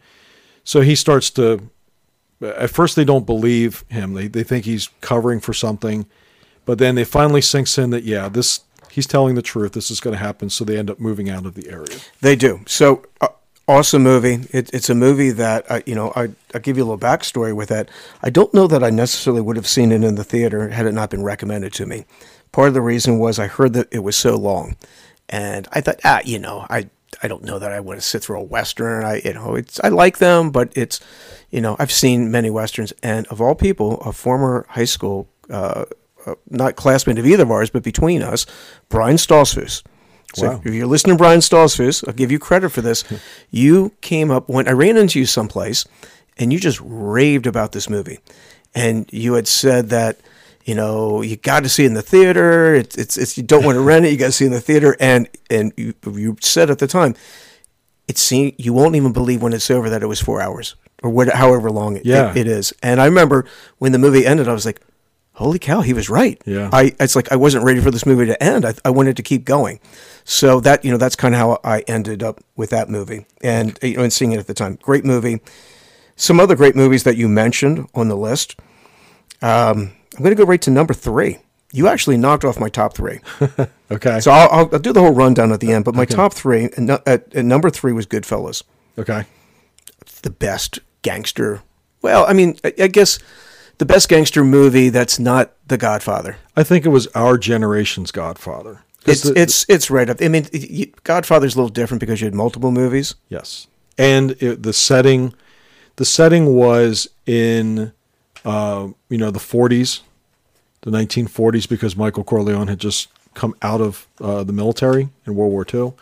So he starts to. At first, they don't believe him. They they think he's covering for something, but then they finally sinks in that yeah, this he's telling the truth. This is going to happen. So they end up moving out of the area. They do. So uh, awesome movie. It, it's a movie that I, you know, I I'll give you a little backstory with that. I don't know that I necessarily would have seen it in the theater had it not been recommended to me. Part of the reason was I heard that it was so long, and I thought, ah, you know, I I don't know that I want to sit through a western. I you know, it's I like them, but it's you know, I've seen many westerns, and of all people, a former high school. Uh, uh, not classmate of either of ours, but between us, Brian Stoltzfus. So Wow. if you're listening to Brian Stoltzfus, I'll give you credit for this. you came up when I ran into you someplace, and you just raved about this movie, and you had said that you know you got to see it in the theater. It's it's, it's you don't want to rent it. You got to see it in the theater, and and you, you said at the time, it seemed you won't even believe when it's over that it was four hours or what, however long it, Yeah. it, it is. And I remember when the movie ended, I was like, "Holy cow, he was right." Yeah. I it's like I wasn't ready for this movie to end. I, I wanted to keep going. So that you know that's kind of how I ended up with that movie and you know and seeing it at the time. Great movie. Some other great movies that you mentioned on the list. Um, I'm going to go right to number three. You actually knocked off my top three. Okay. So I'll, I'll, I'll do the whole rundown at the end. But my top three, and at, at number three was Goodfellas, okay. the best gangster. Well, I mean, I, I guess the best gangster movie that's not The Godfather. I think it was our generation's Godfather. It's the- it's it's right up. I mean, Godfather's a little different because you had multiple movies. Yes, and it, the setting, the setting was in, uh, you know, the 40s, the 1940s, because Michael Corleone had just come out of uh, the military in World War II.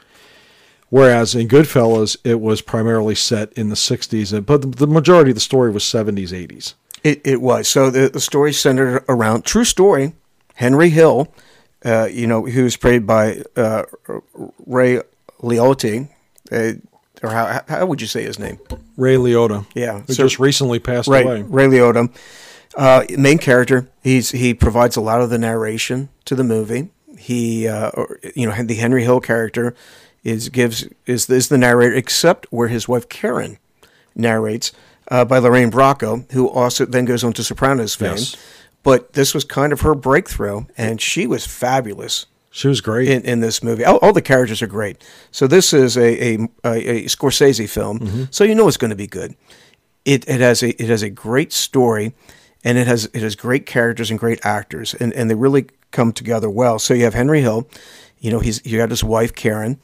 Whereas in Goodfellas, it was primarily set in the 60s, but the, the majority of the story was 70s, 80s. It, it was. So the, the story centered around true story. Henry Hill, uh, you know, who was played by uh, Ray Liotta, uh, or how, how would you say his name? Ray Liotta, Yeah, who so- just recently passed away. Ray Liotta, uh, main character. He's he provides a lot of the narration to the movie. He, uh, or, you know, the Henry Hill character is gives is is the narrator, except where his wife Karen narrates uh, by Lorraine Bracco, who also then goes on to Sopranos fame. Yes. But this was kind of her breakthrough, and she was fabulous She was great. in, in this movie. All, all the characters are great. So this is a a, a, a Scorsese film, so you know it's going to be good. It it has a it has a great story, and it has it has great characters and great actors, and, and they really come together well. So you have Henry Hill, you know he's you got his wife Karen.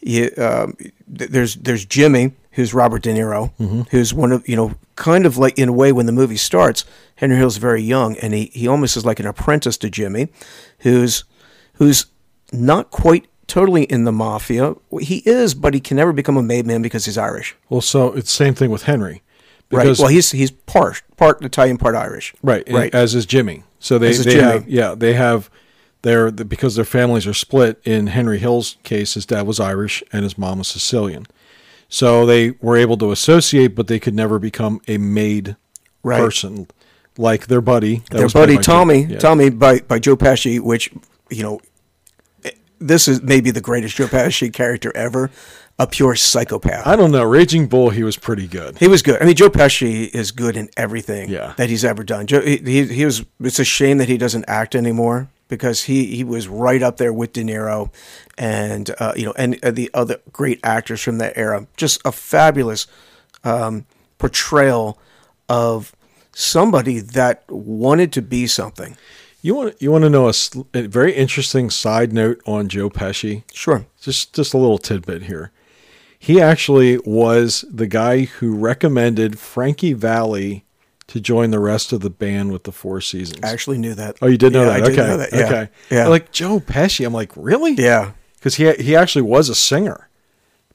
You, um, there's there's Jimmy, who's Robert De Niro, mm-hmm. who's one of you know kind of like in a way when the movie starts, Henry Hill's very young, and he he almost is like an apprentice to Jimmy, who's who's not quite totally in the mafia. He is, but he can never become a made man because he's Irish. well, so it's the same thing with Henry. Right. Well, he's he's part part Italian, part Irish. right, Right. as is Jimmy. So they, they Jimmy. have, yeah, they have their, the, because their families are split. In Henry Hill's case, his dad was Irish and his mom was Sicilian. So they were able to associate, but they could never become a made Right. person like their buddy. that Their was buddy Joe- Tommy, yeah. Tommy by by Joe Pesci, which you know, this is maybe the greatest Joe Pesci character ever. A pure psychopath. I don't know. Raging Bull, he was pretty good. He was good. I mean, Joe Pesci is good in everything Yeah. that he's ever done. Joe, he, he, he was. It's a shame that he doesn't act anymore because he, he was right up there with De Niro, and uh, you know, and uh, the other great actors from that era. Just a fabulous um, portrayal of somebody that wanted to be something. You want you want to know a, sl- a very interesting side note on Joe Pesci? Sure. Just just a little tidbit here. He actually was the guy who recommended Frankie Valli to join the rest of the band with the Four Seasons. I actually knew that. oh, you did know Yeah, that? I did okay. know that. Yeah. Okay. Yeah. Like Joe Pesci, I'm like, really? yeah. Because he he actually was a singer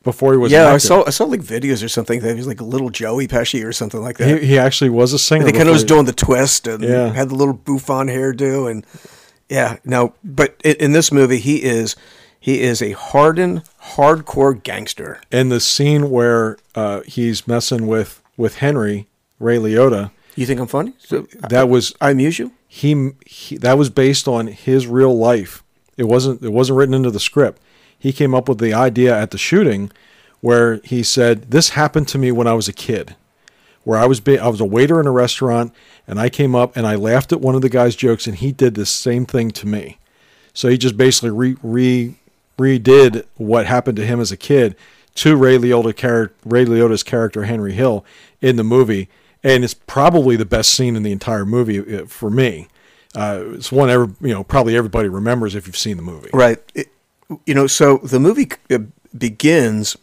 before he was. Yeah, an I saw I saw like videos or something that he was like a little Joey Pesci or something like that. He, he actually was a singer. They kind of was he- doing the twist and Yeah. had the little bouffant hairdo and yeah, no, but in, in this movie he is he is a hardened, hardcore gangster. and the scene where uh, he's messing with with Henry Ray Liotta. You think I'm funny? So That was I amuse you? he, he that was based on his real life. It wasn't it wasn't written into the script. He came up with the idea at the shooting where he said, "This happened to me when I was a kid." Where I was be- I was a waiter in a restaurant and I came up and I laughed at one of the guy's jokes and he did the same thing to me. So he just basically re, re redid what happened to him as a kid to Ray Liotta char- Ray Liotta's character Henry Hill in the movie, and it's probably the best scene in the entire movie uh, for me. Uh, it's one every you know probably everybody remembers if you've seen the movie. Right. It, you know, so the movie uh, begins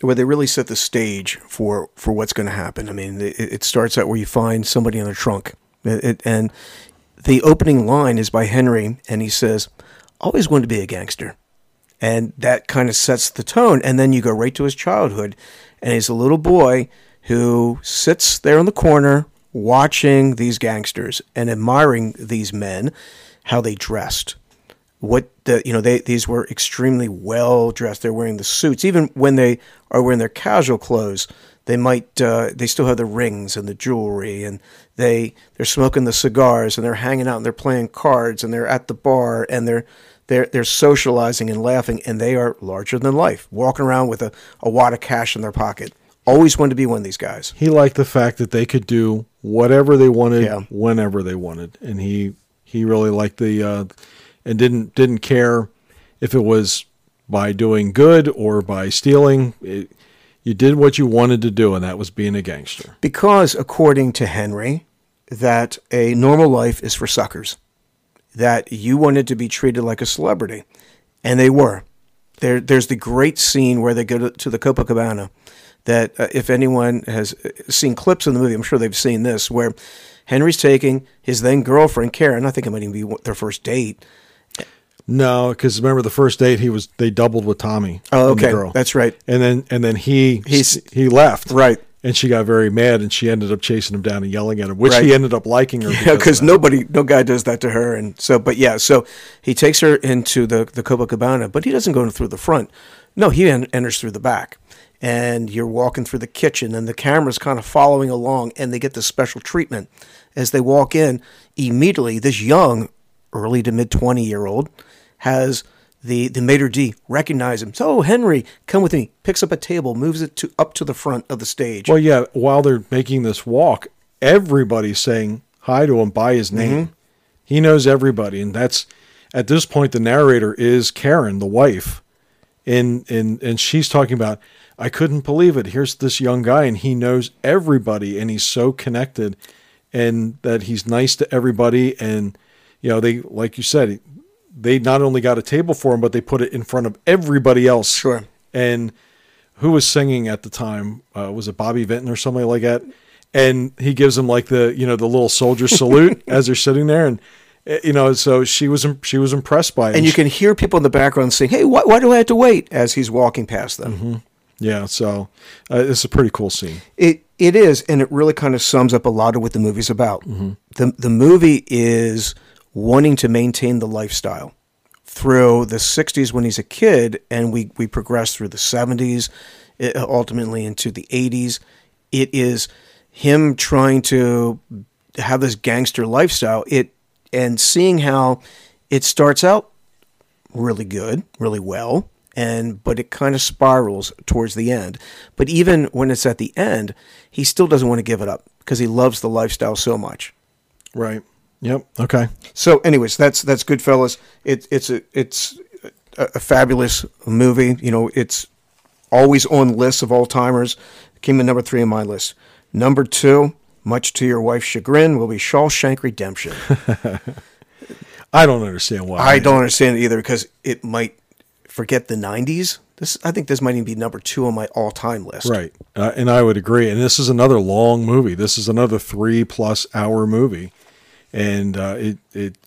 where they really set the stage for for what's going to happen. I mean, it, it starts out where you find somebody in the trunk, it- and the opening line is by Henry, and he says, "Always wanted to be a gangster," and that kind of sets the tone. And then you go right to his childhood, and he's a little boy who sits there in the corner watching these gangsters and admiring these men, how they dressed what the you know they these were extremely well dressed. They're wearing the suits, even when they are wearing their casual clothes. They might uh, they still have the rings and the jewelry, and they they're smoking the cigars and they're hanging out and they're playing cards and they're at the bar and they're they're they're socializing and laughing and they are larger than life, walking around with a, a wad of cash in their pocket. Always wanted to be one of these guys. He liked the fact that they could do whatever they wanted Yeah. whenever they wanted, and he he really liked the uh, and didn't didn't care if it was by doing good or by stealing. It, you did what you wanted to do, and that was being a gangster. Because, according to Henry, that a normal life is for suckers. That you wanted to be treated like a celebrity, and they were. There, there's the great scene where they go to, to the Copacabana. That uh, if anyone has uh, seen clips of the movie, I'm sure they've seen this, where Henry's taking his then girlfriend Karen. I think it might even be their first date. No, because remember the first date he was they doubled with Tommy. Oh, okay, that's right. and then and then he He's- he left Right. and she got very mad and she ended up chasing him down and yelling at him, which Right. he ended up liking her. Yeah, because nobody, no guy does that to her, and so, but yeah, so he takes her into the the Copacabana, but he doesn't go through the front. No, he en- enters through the back, and you're walking through the kitchen, and the camera's kind of following along, and they get this special treatment as they walk in. Immediately, this young, early to mid twenty year old, has the the maitre d recognize him. So, Henry, come with me. Picks up a table, moves it to up to the front of the stage. Well, yeah, while they're making this walk, everybody's saying hi to him by his name. Mm-hmm. He knows everybody, and that's at this point the narrator is Karen, the wife, and and and she's talking about. I couldn't believe it. Here's this young guy, and he knows everybody, and he's so connected, and that he's nice to everybody, and you know they like you said, they not only got a table for him, but they put it in front of everybody else. Sure. And who was singing at the time? Uh, was it Bobby Vinton or somebody like that? And he gives them like the you know the little soldier salute as they're sitting there, and uh, you know so she was she was impressed by it. and you can hear people in the background saying, "Hey, why, why do I have to wait?" As he's walking past them. Yeah, so uh, it's a pretty cool scene. It it is, and it really kind of sums up a lot of what the movie's about. the The movie is wanting to maintain the lifestyle through the '60s when he's a kid, and we we progress through the '70s, uh, ultimately into the '80s. It is him trying to have this gangster lifestyle. It and seeing how it starts out really good, really well, and but it kind of spirals towards the end. But even when it's at the end, he still doesn't want to give it up because he loves the lifestyle so much. Right. Yep. Okay. So, anyways, that's that's Goodfellas. It, it's a it's a, a fabulous movie. You know, it's always on lists of all timers. Came in number three on my list. Number two, much to your wife's chagrin, will be Shawshank Redemption. I don't understand why. I don't understand it either because it might forget the '90s. This I think this might even be number two on my all-time list. Right. Uh, and I would agree. And this is another long movie. This is another three plus hour movie. And uh, it, it,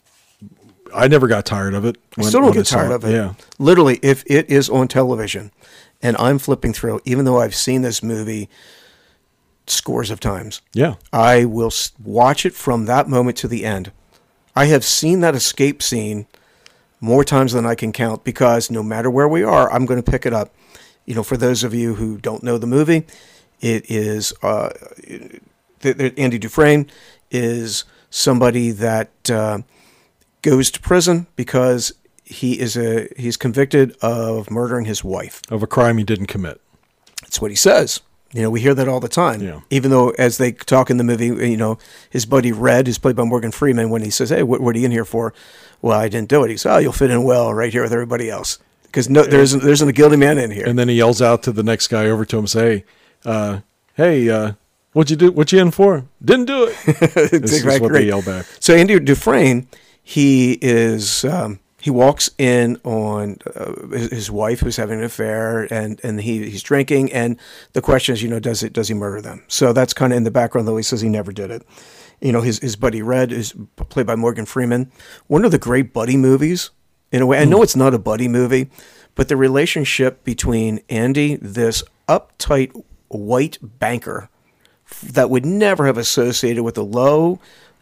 I never got tired of it. I still don't get tired of it. Yeah. Literally, if it is on television and I'm flipping through, even though I've seen this movie scores of times, Yeah. I will watch it from that moment to the end. I have seen that escape scene more times than I can count because no matter where we are, I'm going to pick it up. You know, for those of you who don't know the movie, it is uh, Andy Dufresne is somebody that uh, goes to prison because he is a he's convicted of murdering his wife. Of a crime he didn't commit. That's what he says. You know, we hear that all the time. Yeah. Even though, as they talk in the movie, you know, his buddy Red, who's played by Morgan Freeman, when he says, "Hey, what, what are you in here for?" Well, I didn't do it. He says, "Oh, you'll fit in well right here with everybody else." Because no, there isn't there isn't a guilty man in here. And then he yells out to the next guy over to him, say, uh, "Hey, uh, what'd you do? What you in for? Didn't do it." This is what they yell back. So Andy Dufresne, he is um, he walks in on uh, his, his wife who's having an affair, and and he, he's drinking, and the question is, you know, does it does he murder them? So that's kind of in the background, though he says he never did it. You know, his his buddy Red is played by Morgan Freeman. One of the great buddy movies, in a way. I know it's not a buddy movie, but the relationship between Andy, this uptight white banker that would never have associated with a low,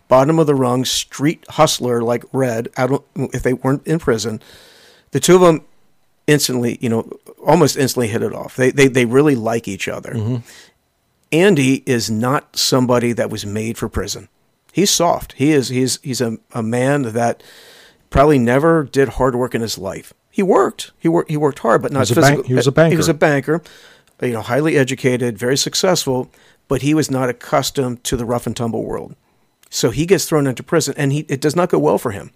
bottom of the rung street hustler like Red. I don't if they weren't in prison. The two of them instantly, you know, almost instantly hit it off. They they they really like each other. Mm-hmm. Andy is not somebody that was made for prison. He's soft. He is he's he's a, a man that probably never did hard work in his life. He worked. He worked he worked hard, but not was a physical. bank- he was a banker. He was a banker, you know, highly educated, very successful, but he was not accustomed to the rough and tumble world. So he gets thrown into prison, and he it does not go well for him.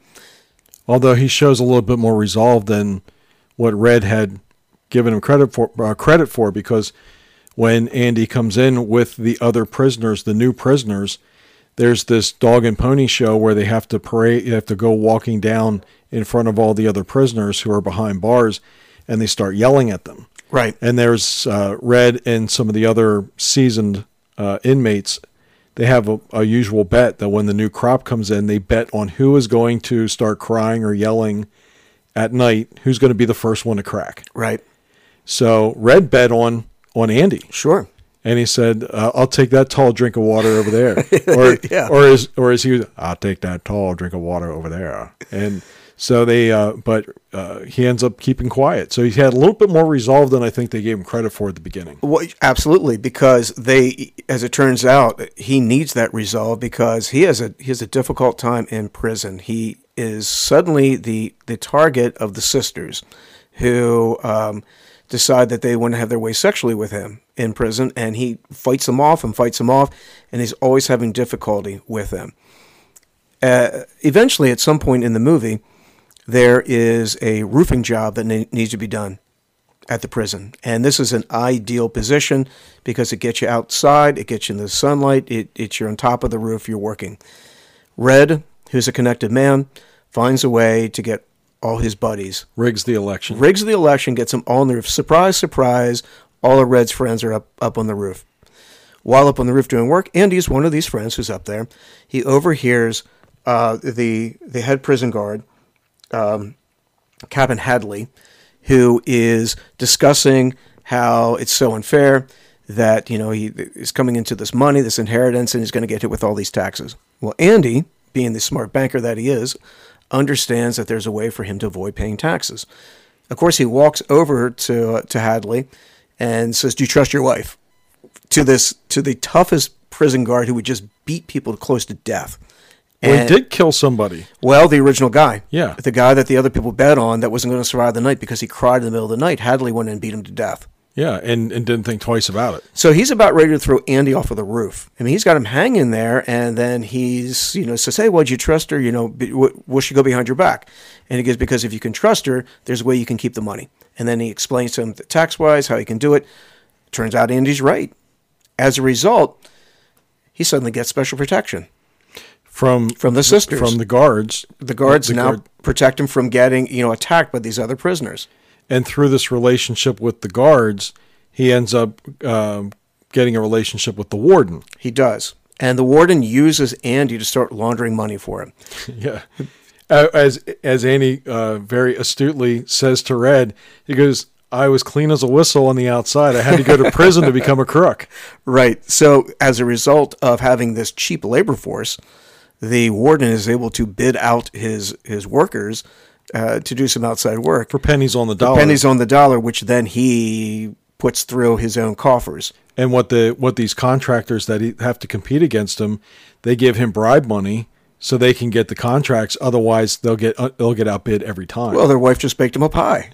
Although he shows a little bit more resolve than what Red had given him credit for, uh, credit for, because when Andy comes in with the other prisoners, the new prisoners, there's this dog and pony show where they have to parade, you have to go walking down in front of all the other prisoners who are behind bars, and they start yelling at them. Right. And there's uh, Red and some of the other seasoned uh, inmates. They have a, a usual bet that when the new crop comes in, they bet on who is going to start crying or yelling at night who's going to be the first one to crack. Right. So Red bet on on Andy, Sure. and he said, uh, "I'll take that tall drink of water over there," or Yeah. or is or is he? was, I'll take that tall drink of water over there, and so they. Uh, but uh, he ends up keeping quiet. So he had a little bit more resolve than I think they gave him credit for at the beginning. Well, absolutely, because they, as it turns out, he needs that resolve because he has a he has a difficult time in prison. He is suddenly the the target of the sisters, who um, decide that they want to have their way sexually with him in prison, and he fights them off and fights them off, and he's always having difficulty with them. Uh, eventually, at some point in the movie, there is a roofing job that ne- needs to be done at the prison. And this is an ideal position because it gets you outside, it gets you in the sunlight, it, it's you're on top of the roof, you're working. Red, who's a connected man, finds a way to get all his buddies. Rigs the election. Rigs the election, gets them all on the roof. Surprise, surprise, all of Red's friends are up, up on the roof. While up on the roof doing work, Andy's one of these friends who's up there. He overhears uh, the the head prison guard, um, Captain Hadley, who is discussing how it's so unfair that you know he is coming into this money, this inheritance, and he's going to get hit with all these taxes. Well, Andy, being the smart banker that he is, understands that there's a way for him to avoid paying taxes. Of course, he walks over to to Hadley and says, "Do you trust your wife?" To this to the toughest prison guard who would just beat people close to death. Well, And- he did kill somebody. well, the original guy. Yeah. The guy that the other people bet on that wasn't going to survive the night because he cried in the middle of the night. Hadley went in and beat him to death. Yeah, and, and didn't think twice about it. So he's about ready to throw Andy off of the roof. I mean, he's got him hanging there, and then he's, you know, says, "Hey, why'd you trust her? You know, be- w- will she go behind your back?" And he goes, "Because if you can trust her, there's a way you can keep the money." And then he explains to him tax-wise how he can do it. Turns out Andy's right. As a result, he suddenly gets special protection From from the sisters. from the guards. the guards the now guard- protect him from getting, you know, attacked by these other prisoners. and through this relationship with the guards, he ends up um, getting a relationship with the warden. He does. And the warden uses Andy to start laundering money for him. Yeah. As as Annie uh, very astutely says to Red, he goes, "I was clean as a whistle on the outside. I had to go to prison to become a crook." Right. So, as a result of having this cheap labor force, the warden is able to bid out his his workers uh, to do some outside work For pennies on the dollar. pennies on the dollar, which then he puts through his own coffers. and what the what these contractors that he, have to compete against him, they give him bribe money so they can get the contracts. Otherwise, they'll get uh, they'll get outbid every time. Well, their wife just baked him a pie,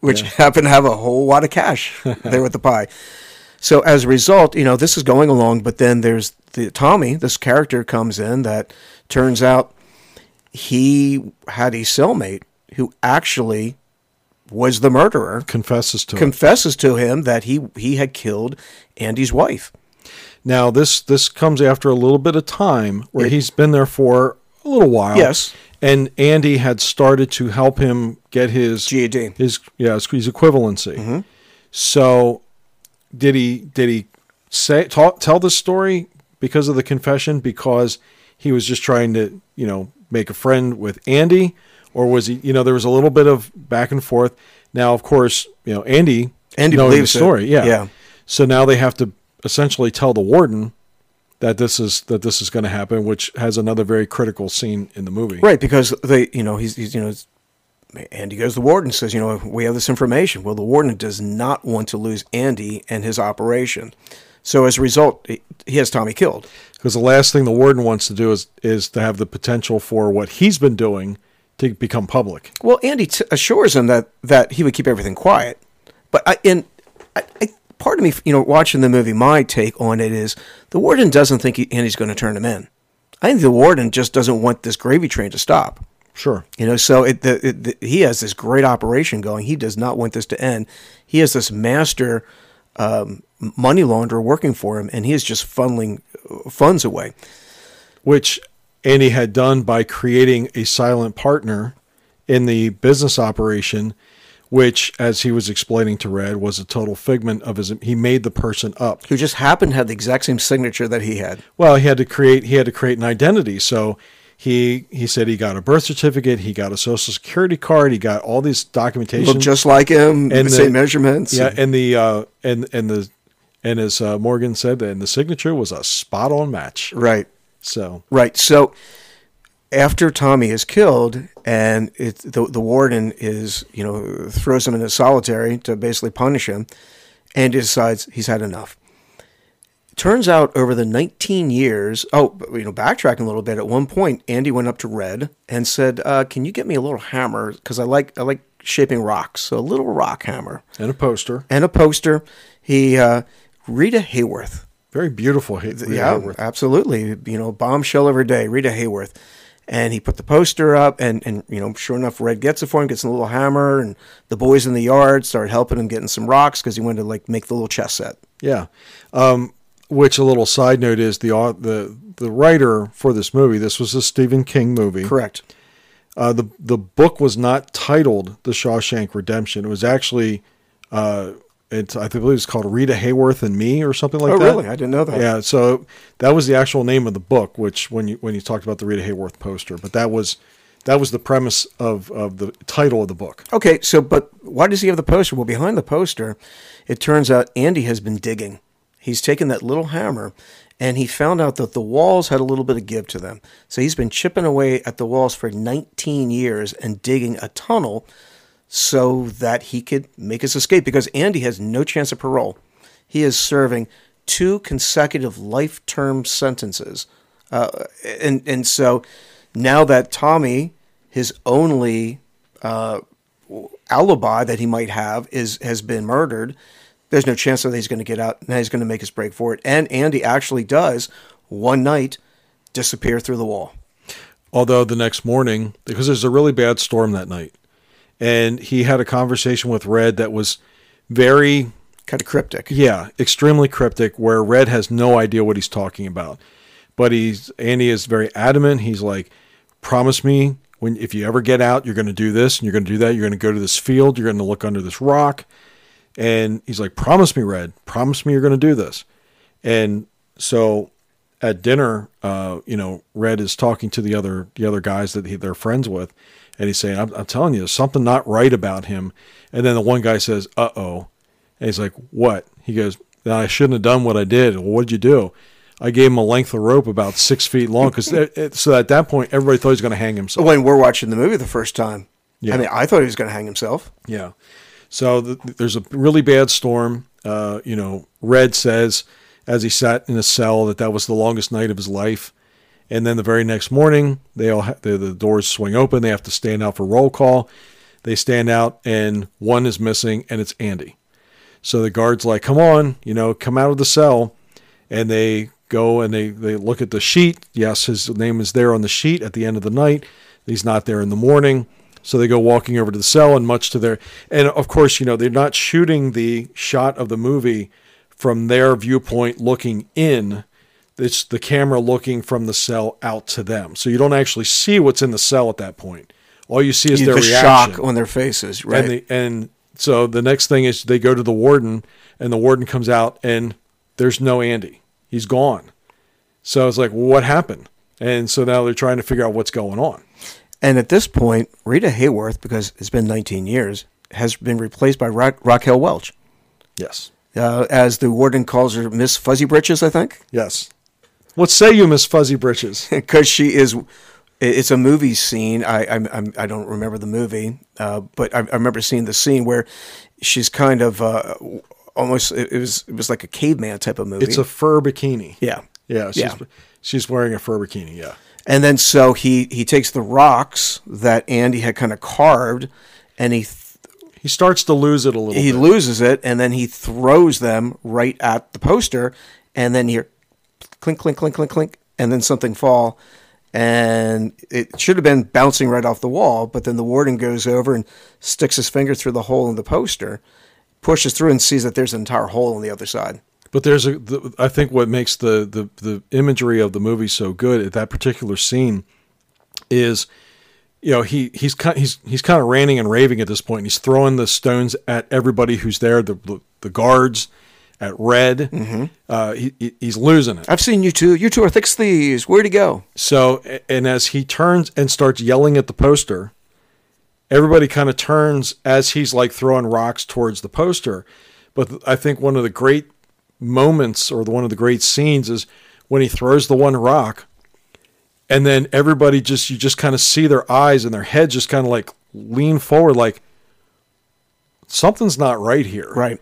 which happened to have a whole lot of cash there with the pie. So as a result, you know, this is going along, but then there's the Tommy, this character comes in that turns out he had a cellmate who actually was the murderer. confesses to. Confesses to him that he he had killed Andy's wife. Now this this comes after a little bit of time where It- he's been there for a little while. Yes. And Andy had started to help him get his GED. his yeah his, his equivalency. Mm-hmm. So did he did he say talk, tell the story because of the confession because he was just trying to you know make a friend with Andy or was he you know there was a little bit of back and forth. Now of course you know Andy Andy believes the it. yeah Yeah. so now they have to essentially tell the warden that this is that this is going to happen, which has another very critical scene in the movie. Right, because they, you know, he's, he's you know, Andy goes to the warden and says, you know, we have this information. Well, the warden does not want to lose Andy and his operation. So as a result, he- has Tommy killed. Because the last thing the warden wants to do is is to have the potential for what he's been doing to become public. Well, Andy t- assures him that that he would keep everything quiet. But I, in I, I, part of me, you know, watching the movie, my take on it is the warden doesn't think he, Andy's going to turn him in. I think the warden just doesn't want this gravy train to stop. Sure. You know, so it, the, it, the, he has this great operation going. He does not want this to end. He has this master um, money launderer working for him, and he is just funneling uh, funds away. Which Andy had done by creating a silent partner in the business operation, which, as he was explaining to Red, was a total figment of his. He made the person up. Who just happened to have the exact same signature that he had. Well, he had to create he had to create an identity. So He he said he got a birth certificate, he got a social security card, he got all these documentation. Look just like him, And the same measurements. yeah, and the uh, and and the and as uh, Morgan said, and the signature was a spot on match. Right. So Right. So after Tommy is killed and it, the, the warden is, you know, throws him in into solitary to basically punish him, and he decides he's had enough. Turns out over the 19 years, oh, you know, backtracking a little bit, at one point, Andy went up to Red and said, uh, Can you get me a little hammer? Because I like, I like shaping rocks. So a little rock hammer and a poster, and a poster. He, uh, Rita Hayworth, very beautiful. Hay- yeah, Hayworth. absolutely. You know, bombshell every day, Rita Hayworth. And he put the poster up, and, and you know, sure enough, Red gets it for him, gets a little hammer, and the boys in the yard start helping him getting some rocks because he wanted to like make the little chess set. Yeah. Um, which a little side note is the the the writer for this movie. This was a Stephen King movie. Correct. Uh, the the book was not titled The Shawshank Redemption. It was actually, uh, it's I believe it's called Rita Hayworth and Me or something like oh, that. really? I didn't know that. Yeah. So that was the actual name of the book. Which when you when you talked about the Rita Hayworth poster, but that was that was the premise of of the title of the book. Okay, so but why does he have the poster? Well, behind the poster, it turns out Andy has been digging. He's taken that little hammer and he found out that the walls had a little bit of give to them. So he's been chipping away at the walls for 19 years and digging a tunnel so that he could make his escape because Andy has no chance of parole. He is serving two consecutive life term sentences. Uh, and, and so now that Tommy, his only uh, alibi that he might have is has been murdered. There's no chance that he's going to get out. Now he's going to make his break for it. And Andy actually does one night disappear through the wall. Although the next morning, because there's a really bad storm that night, and he had a conversation with Red that was very Kind of cryptic. Yeah, extremely cryptic. Where Red has no idea what he's talking about, but he's Andy is very adamant. He's like, "Promise me when if you ever get out, you're going to do this and you're going to do that. You're going to go to this field. You're going to look under this rock." And he's like, "Promise me, Red. Promise me you're going to do this." And so at dinner, uh, you know, Red is talking to the other the other guys that he, they're friends with, and he's saying, I'm, "I'm telling you, there's something not right about him." And then the one guy says, "Uh oh," and he's like, "What?" He goes, "I shouldn't have done what I did." Well, what'd you do? I gave him a length of rope about six feet long because so at that point everybody thought he was going to hang himself. When we're watching the movie the first time, Yeah. I mean, I thought he was going to hang himself. Yeah. So th- there's a really bad storm. Uh, you know, Red says as he sat in a cell that that was the longest night of his life. And then the very next morning, they all ha- the, the doors swing open. They have to stand out for roll call. They stand out, and one is missing, and it's Andy. So the guards like, come on, you know, come out of the cell, and they go and they they look at the sheet. Yes, his name is there on the sheet at the end of the night. He's not there in the morning. So they go walking over to the cell, and much to their and of course, you know, they're not shooting the shot of the movie from their viewpoint looking in. It's the camera looking from the cell out to them. So you don't actually see what's in the cell at that point. All you see is the their shock reaction. on their faces, right? And, the, and so the next thing is they go to the warden, and the warden comes out, and there's no Andy. He's gone. So it's like, well, what happened? And so now they're trying to figure out what's going on. And at this point, Rita Hayworth, because it's been 19 years, has been replaced by Ra- Raquel Welch, Yes. Uh, as the warden calls her Miss Fuzzy Britches, I think, Yes. What say you, Miss Fuzzy Britches? because she is. It's a movie scene. I I'm, I'm, I don't remember the movie, uh, but I, I remember seeing the scene where she's kind of uh, almost. It was it was like a caveman type of movie. It's a fur bikini. yeah. Yeah. She's, Yeah. she's wearing a fur bikini. Yeah. And then so he he takes the rocks that Andy had kind of carved, and he th- He starts to lose it a little he bit. loses it, and then he throws them right at the poster, and then you hear clink clink clink clink clink, and then something fall, and it should have been bouncing right off the wall, but then the warden goes over and sticks his finger through the hole in the poster, pushes through and sees that there's an entire hole on the other side. But there's a, the, I think what makes the, the, the imagery of the movie so good at that particular scene is, you know, he he's kind he's he's kind of ranting and raving at this point. He's throwing the stones at everybody who's there, the the, guards, at Red. Mm-hmm. Uh, he, he- he's losing it. I've seen you two. You two are thick thieves. Where'd he go? So, and as he turns and starts yelling at the poster, everybody kind of turns as he's like throwing rocks towards the poster. But I think one of the great moments or the, one of the great scenes is when he throws the one rock and then everybody just, you just kind of see their eyes and their heads just kind of like lean forward, like something's not right here. Right.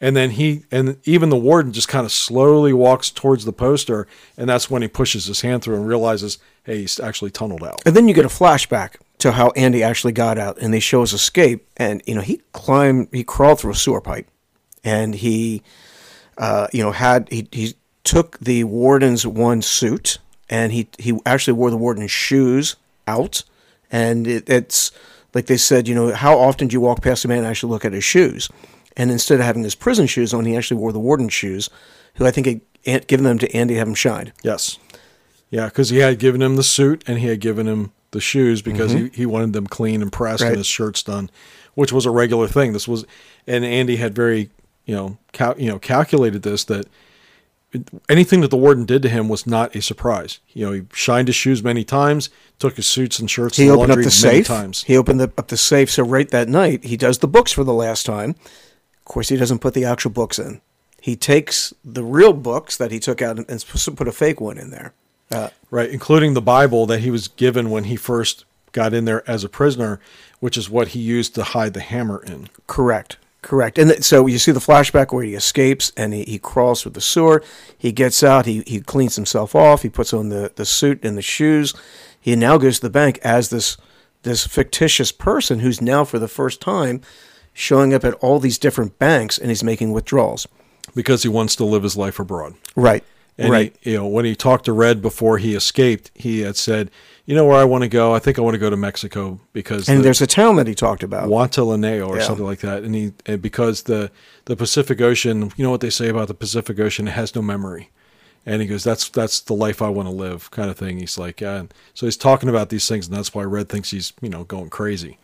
And then he and even the warden just kind of slowly walks towards the poster, and that's when he pushes his hand through and realizes, hey, he's actually tunneled out. And then you get a flashback to how Andy actually got out, and they show his escape. And you know, he climbed, he crawled through a sewer pipe, and he, uh, you know, had he he took the warden's one suit, and he he actually wore the warden's shoes out, and it, it's like they said, you know, how often do you walk past a man and actually look at his shoes? And instead of having his prison shoes on, he actually wore the warden's shoes, who I think had given them to Andy to have him shined. Yes, yeah, because he had given him the suit and he had given him the shoes because he, mm-hmm. he wanted them clean and pressed Right. and his shirts done, which was a regular thing. This was, and Andy had very you know cal- you know calculated this that anything that the warden did to him was not a surprise. You know, he shined his shoes many times, took his suits and shirts He the opened up the many safe. times. He opened the, up the safe. So right that night, he does the books for the last time. Of course, he doesn't put the actual books in. He takes the real books that he took out and, and put a fake one in there. Uh, Right, including the Bible that he was given when he first got in there as a prisoner, which is what he used to hide the hammer in. correct, correct. And th- so you see the flashback where he escapes and he, he crawls through the sewer. He gets out. He he cleans himself off. He puts on the, the suit and the shoes. He now goes to the bank as this this fictitious person who's now for the first time showing up at all these different banks and he's making withdrawals. because he wants to live his life abroad. Right. And right. he, you know, when he talked to Red before he escaped, he had said, "You know where I want to go? I think I want to go to Mexico because and the there's a town that he talked about. Guantanamo or Yeah. something like that." And he and because the the Pacific Ocean, you know what they say about the Pacific Ocean, it has no memory. And he goes, "That's that's the life I want to live," kind of thing. He's like, yeah. And so he's talking about these things, and that's why Red thinks he's you know going crazy.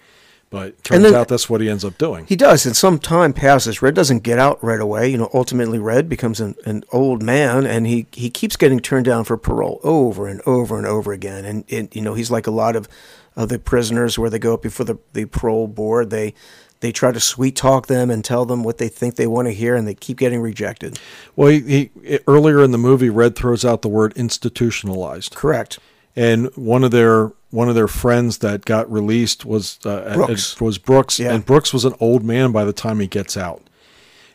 But turns then- out that's what he ends up doing. He does, and some time passes. Red doesn't get out right away. You know, ultimately, Red becomes an, an old man, and he, he keeps getting turned down for parole over and over and over again. And it, you know, he's like a lot of, of the prisoners where they go up before the, the parole board. They they try to sweet talk them and tell them what they think they want to hear, and they keep getting rejected. Well, he, he earlier in the movie, Red throws out the word institutionalized. Correct. And one of their one of their friends that got released was uh, Brooks. at- was Brooks, Yeah. and Brooks was an old man by the time he gets out,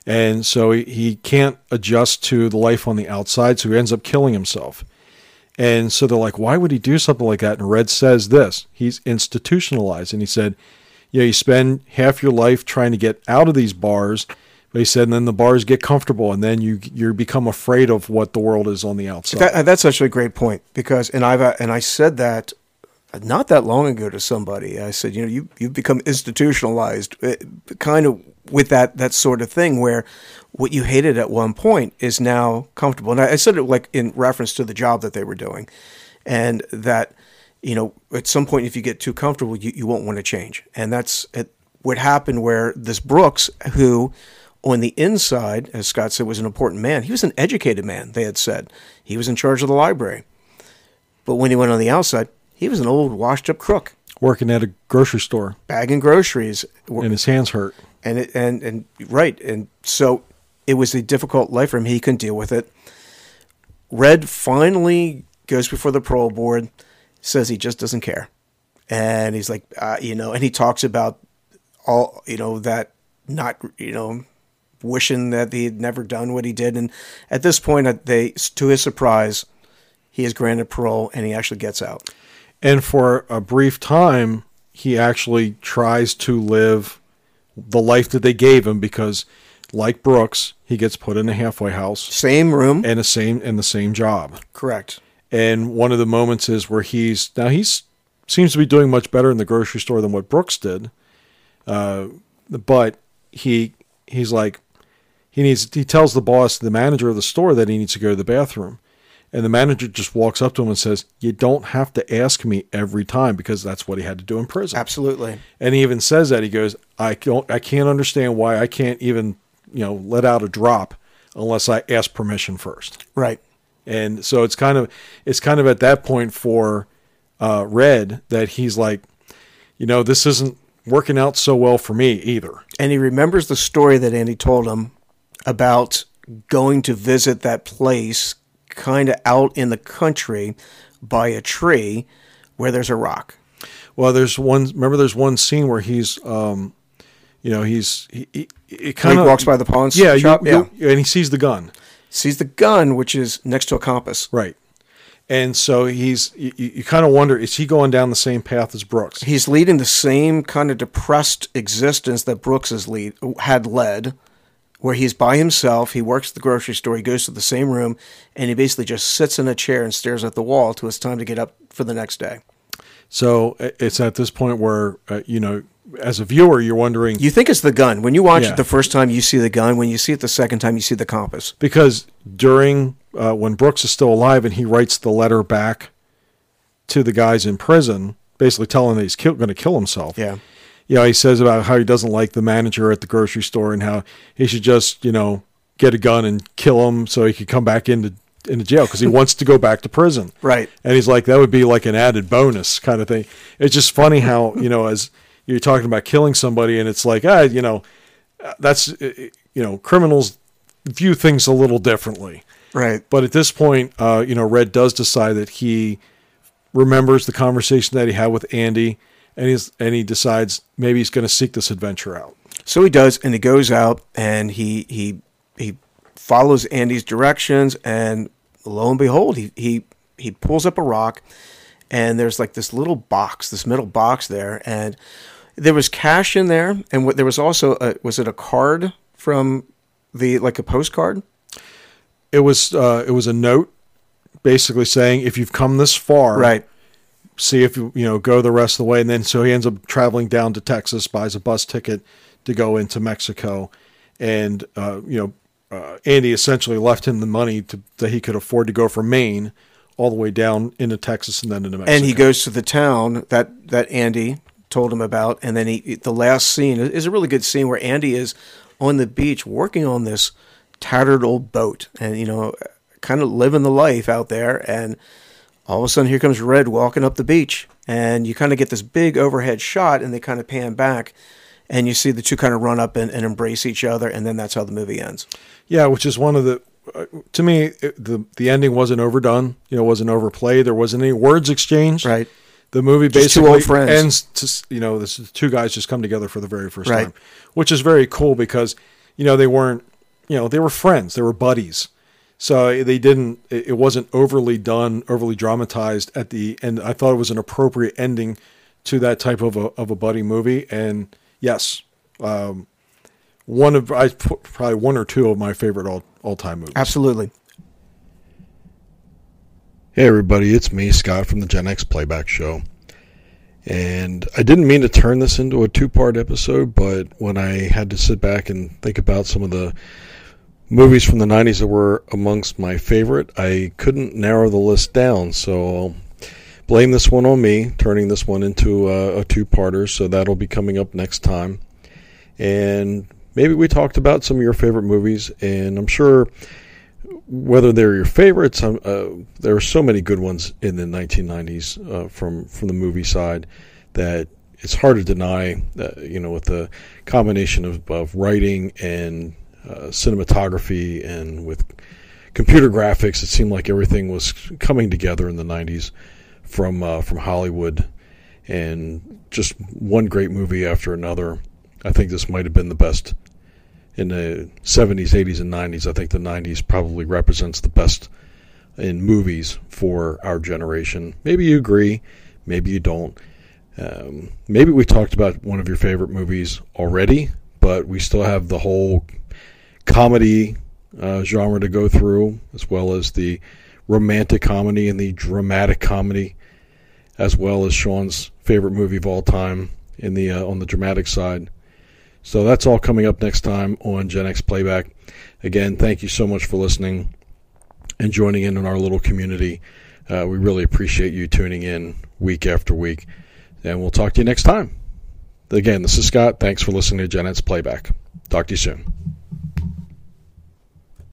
and so he, he can't adjust to the life on the outside, so he ends up killing himself. And so they're like, why would he do something like that? And Red says this: he's institutionalized, and he said, yeah, you spend half your life trying to get out of these bars. He said, and then the bars get comfortable, and then you you become afraid of what the world is on the outside. That, that's actually a great point because, and I've and I said that not that long ago to somebody. I said, you know, you you've become institutionalized, uh, kind of with that that sort of thing where what you hated at one point is now comfortable. And I, I said it like in reference to the job that they were doing, and that you know at some point if you get too comfortable, you, you won't want to change. And that's it, what happened where this Brooks who on the inside, as Scott said, was an important man. He was an educated man, they had said. He was in charge of the library. But when he went on the outside, he was an old, washed up crook, Working at a grocery store, bagging groceries. and his hands hurt. And, it, and, and, right. And so it was a difficult life for him. He couldn't deal with it. Red finally goes before the parole board, says he just doesn't care. And he's like, uh, you know, and he talks about all, you know, that not, you know, wishing that he had never done what he did. And at this point, they, to his surprise, he is granted parole and he actually gets out. And for a brief time, he actually tries to live the life that they gave him because, like Brooks, he gets put in a halfway house Same room. and the same and the same job. Correct. And one of the moments is where he's now he's seems to be doing much better in the grocery store than what Brooks did. Uh, but he he's like he needs he tells the boss, the manager of the store, that he needs to go to the bathroom. And the manager just walks up to him and says, "You don't have to ask me every time because that's what he had to do in prison." Absolutely. And he even says that he goes, "I don't, I can't understand why I can't even, you know, let out a drop. unless I ask permission first. Right. And so it's kind of it's kind of at that point for uh, Red that he's like, you know, this isn't working out so well for me either. And he remembers the story that Andy told him about going to visit that place kind of out in the country by a tree where there's a rock. Well, there's one. Remember, there's one scene where he's, um, you know, he's he, he, he kind of walks by the pawn yeah, shop. you- yeah. and he sees the gun, Sees the gun, which is next to a compass. right? And so he's you, you you kind of wonder is he going down the same path as Brooks? He's leading the same kind of depressed existence that Brooks has lead, had led, where he's by himself. He works at the grocery store. He goes to the same room, and he basically just sits in a chair and stares at the wall till it's time to get up for the next day. So it's at this point where uh, you know, as a viewer, you're wondering You think it's the gun. When you watch Yeah. it the first time, you see the gun. When you see it the second time, you see the compass. because during uh, when Brooks is still alive and he writes the letter back to the guys in prison, basically telling that he's going to kill himself. Yeah. You know, he says about how he doesn't like the manager at the grocery store and how he should just, you know, get a gun and kill him so he could come back into into jail because he wants to go back to prison. Right. And he's like, that would be like an added bonus kind of thing. It's just funny how, you know, as you're talking about killing somebody and it's like, ah, you know, that's, you know, criminals view things a little differently. Right. But at this point, uh, you know, Red does decide that he remembers the conversation that he had with Andy, and he's and he decides maybe he's going to seek this adventure out. So he does, and he goes out and he he he follows Andy's directions, and lo and behold, he he he pulls up a rock, and there's like this little box, this middle box there, and there was cash in there, and what there was also a, was it a card from the like a postcard? It was uh, it was a note, basically saying if you've come this far, Right. See if you you know go the rest of the way, and then so he ends up traveling down to Texas, buys a bus ticket to go into Mexico, and uh, you know uh, Andy essentially left him the money to, that he could afford to go from Maine all the way down into Texas and then into Mexico. and he goes to the town that that Andy told him about, and then he the last scene is a really good scene where Andy is on the beach working on this tattered old boat, and you know, kind of living the life out there, and all of a sudden here comes Red walking up the beach, and you kind of get this big overhead shot, and they kind of pan back. And you see the two kind of run up and, and embrace each other, and then that's how the movie ends. Yeah, which is one of the uh, to me it, the the ending wasn't overdone. You know, wasn't overplayed. There wasn't any words exchanged. Right. The movie Just basically ends to you know this two guys just come together for the very first Right. time, which is very cool because you know they weren't you know they were friends, they were buddies. So they didn't. It it wasn't overly done, overly dramatized at the end. I thought it was an appropriate ending to that type of a of a buddy movie. And yes, um, one of I probably one or two of my favorite all all time movies. Absolutely. Hey everybody, it's me, Scott from the Gen X Playback Show. And I didn't mean to turn this into a two part episode, but when I had to sit back and think about some of the movies from the 90s that were amongst my favorite, I couldn't narrow the list down. So blame this one on me, turning this one into a, a two parter. So that'll be coming up next time. And maybe we talked about some of your favorite movies, and I'm sure whether they're your favorites, uh, there are so many good ones in the 1990s uh, from from the movie side that it's hard to deny. Uh, you know, with the combination of, of writing and uh, cinematography and with computer graphics, it seemed like everything was coming together in the 90s from uh, from Hollywood, and just one great movie after another. I think this might have been the best in the 70s, 80s, and 90s. I think the 90s probably represents the best in movies for our generation. Maybe you agree, maybe you don't. Um, maybe we talked about one of your favorite movies already, but we still have the whole comedy uh, genre to go through, as well as the romantic comedy and the dramatic comedy, as well as Sean's favorite movie of all time in the uh, on the dramatic side. So that's all coming up next time on Gen X Playback. Again, thank you so much for listening and joining in on our little community. Uh, we really appreciate you tuning in week after week. And we'll talk to you next time. Again, this is Scott. Thanks for listening to Gen X Playback. Talk to you soon.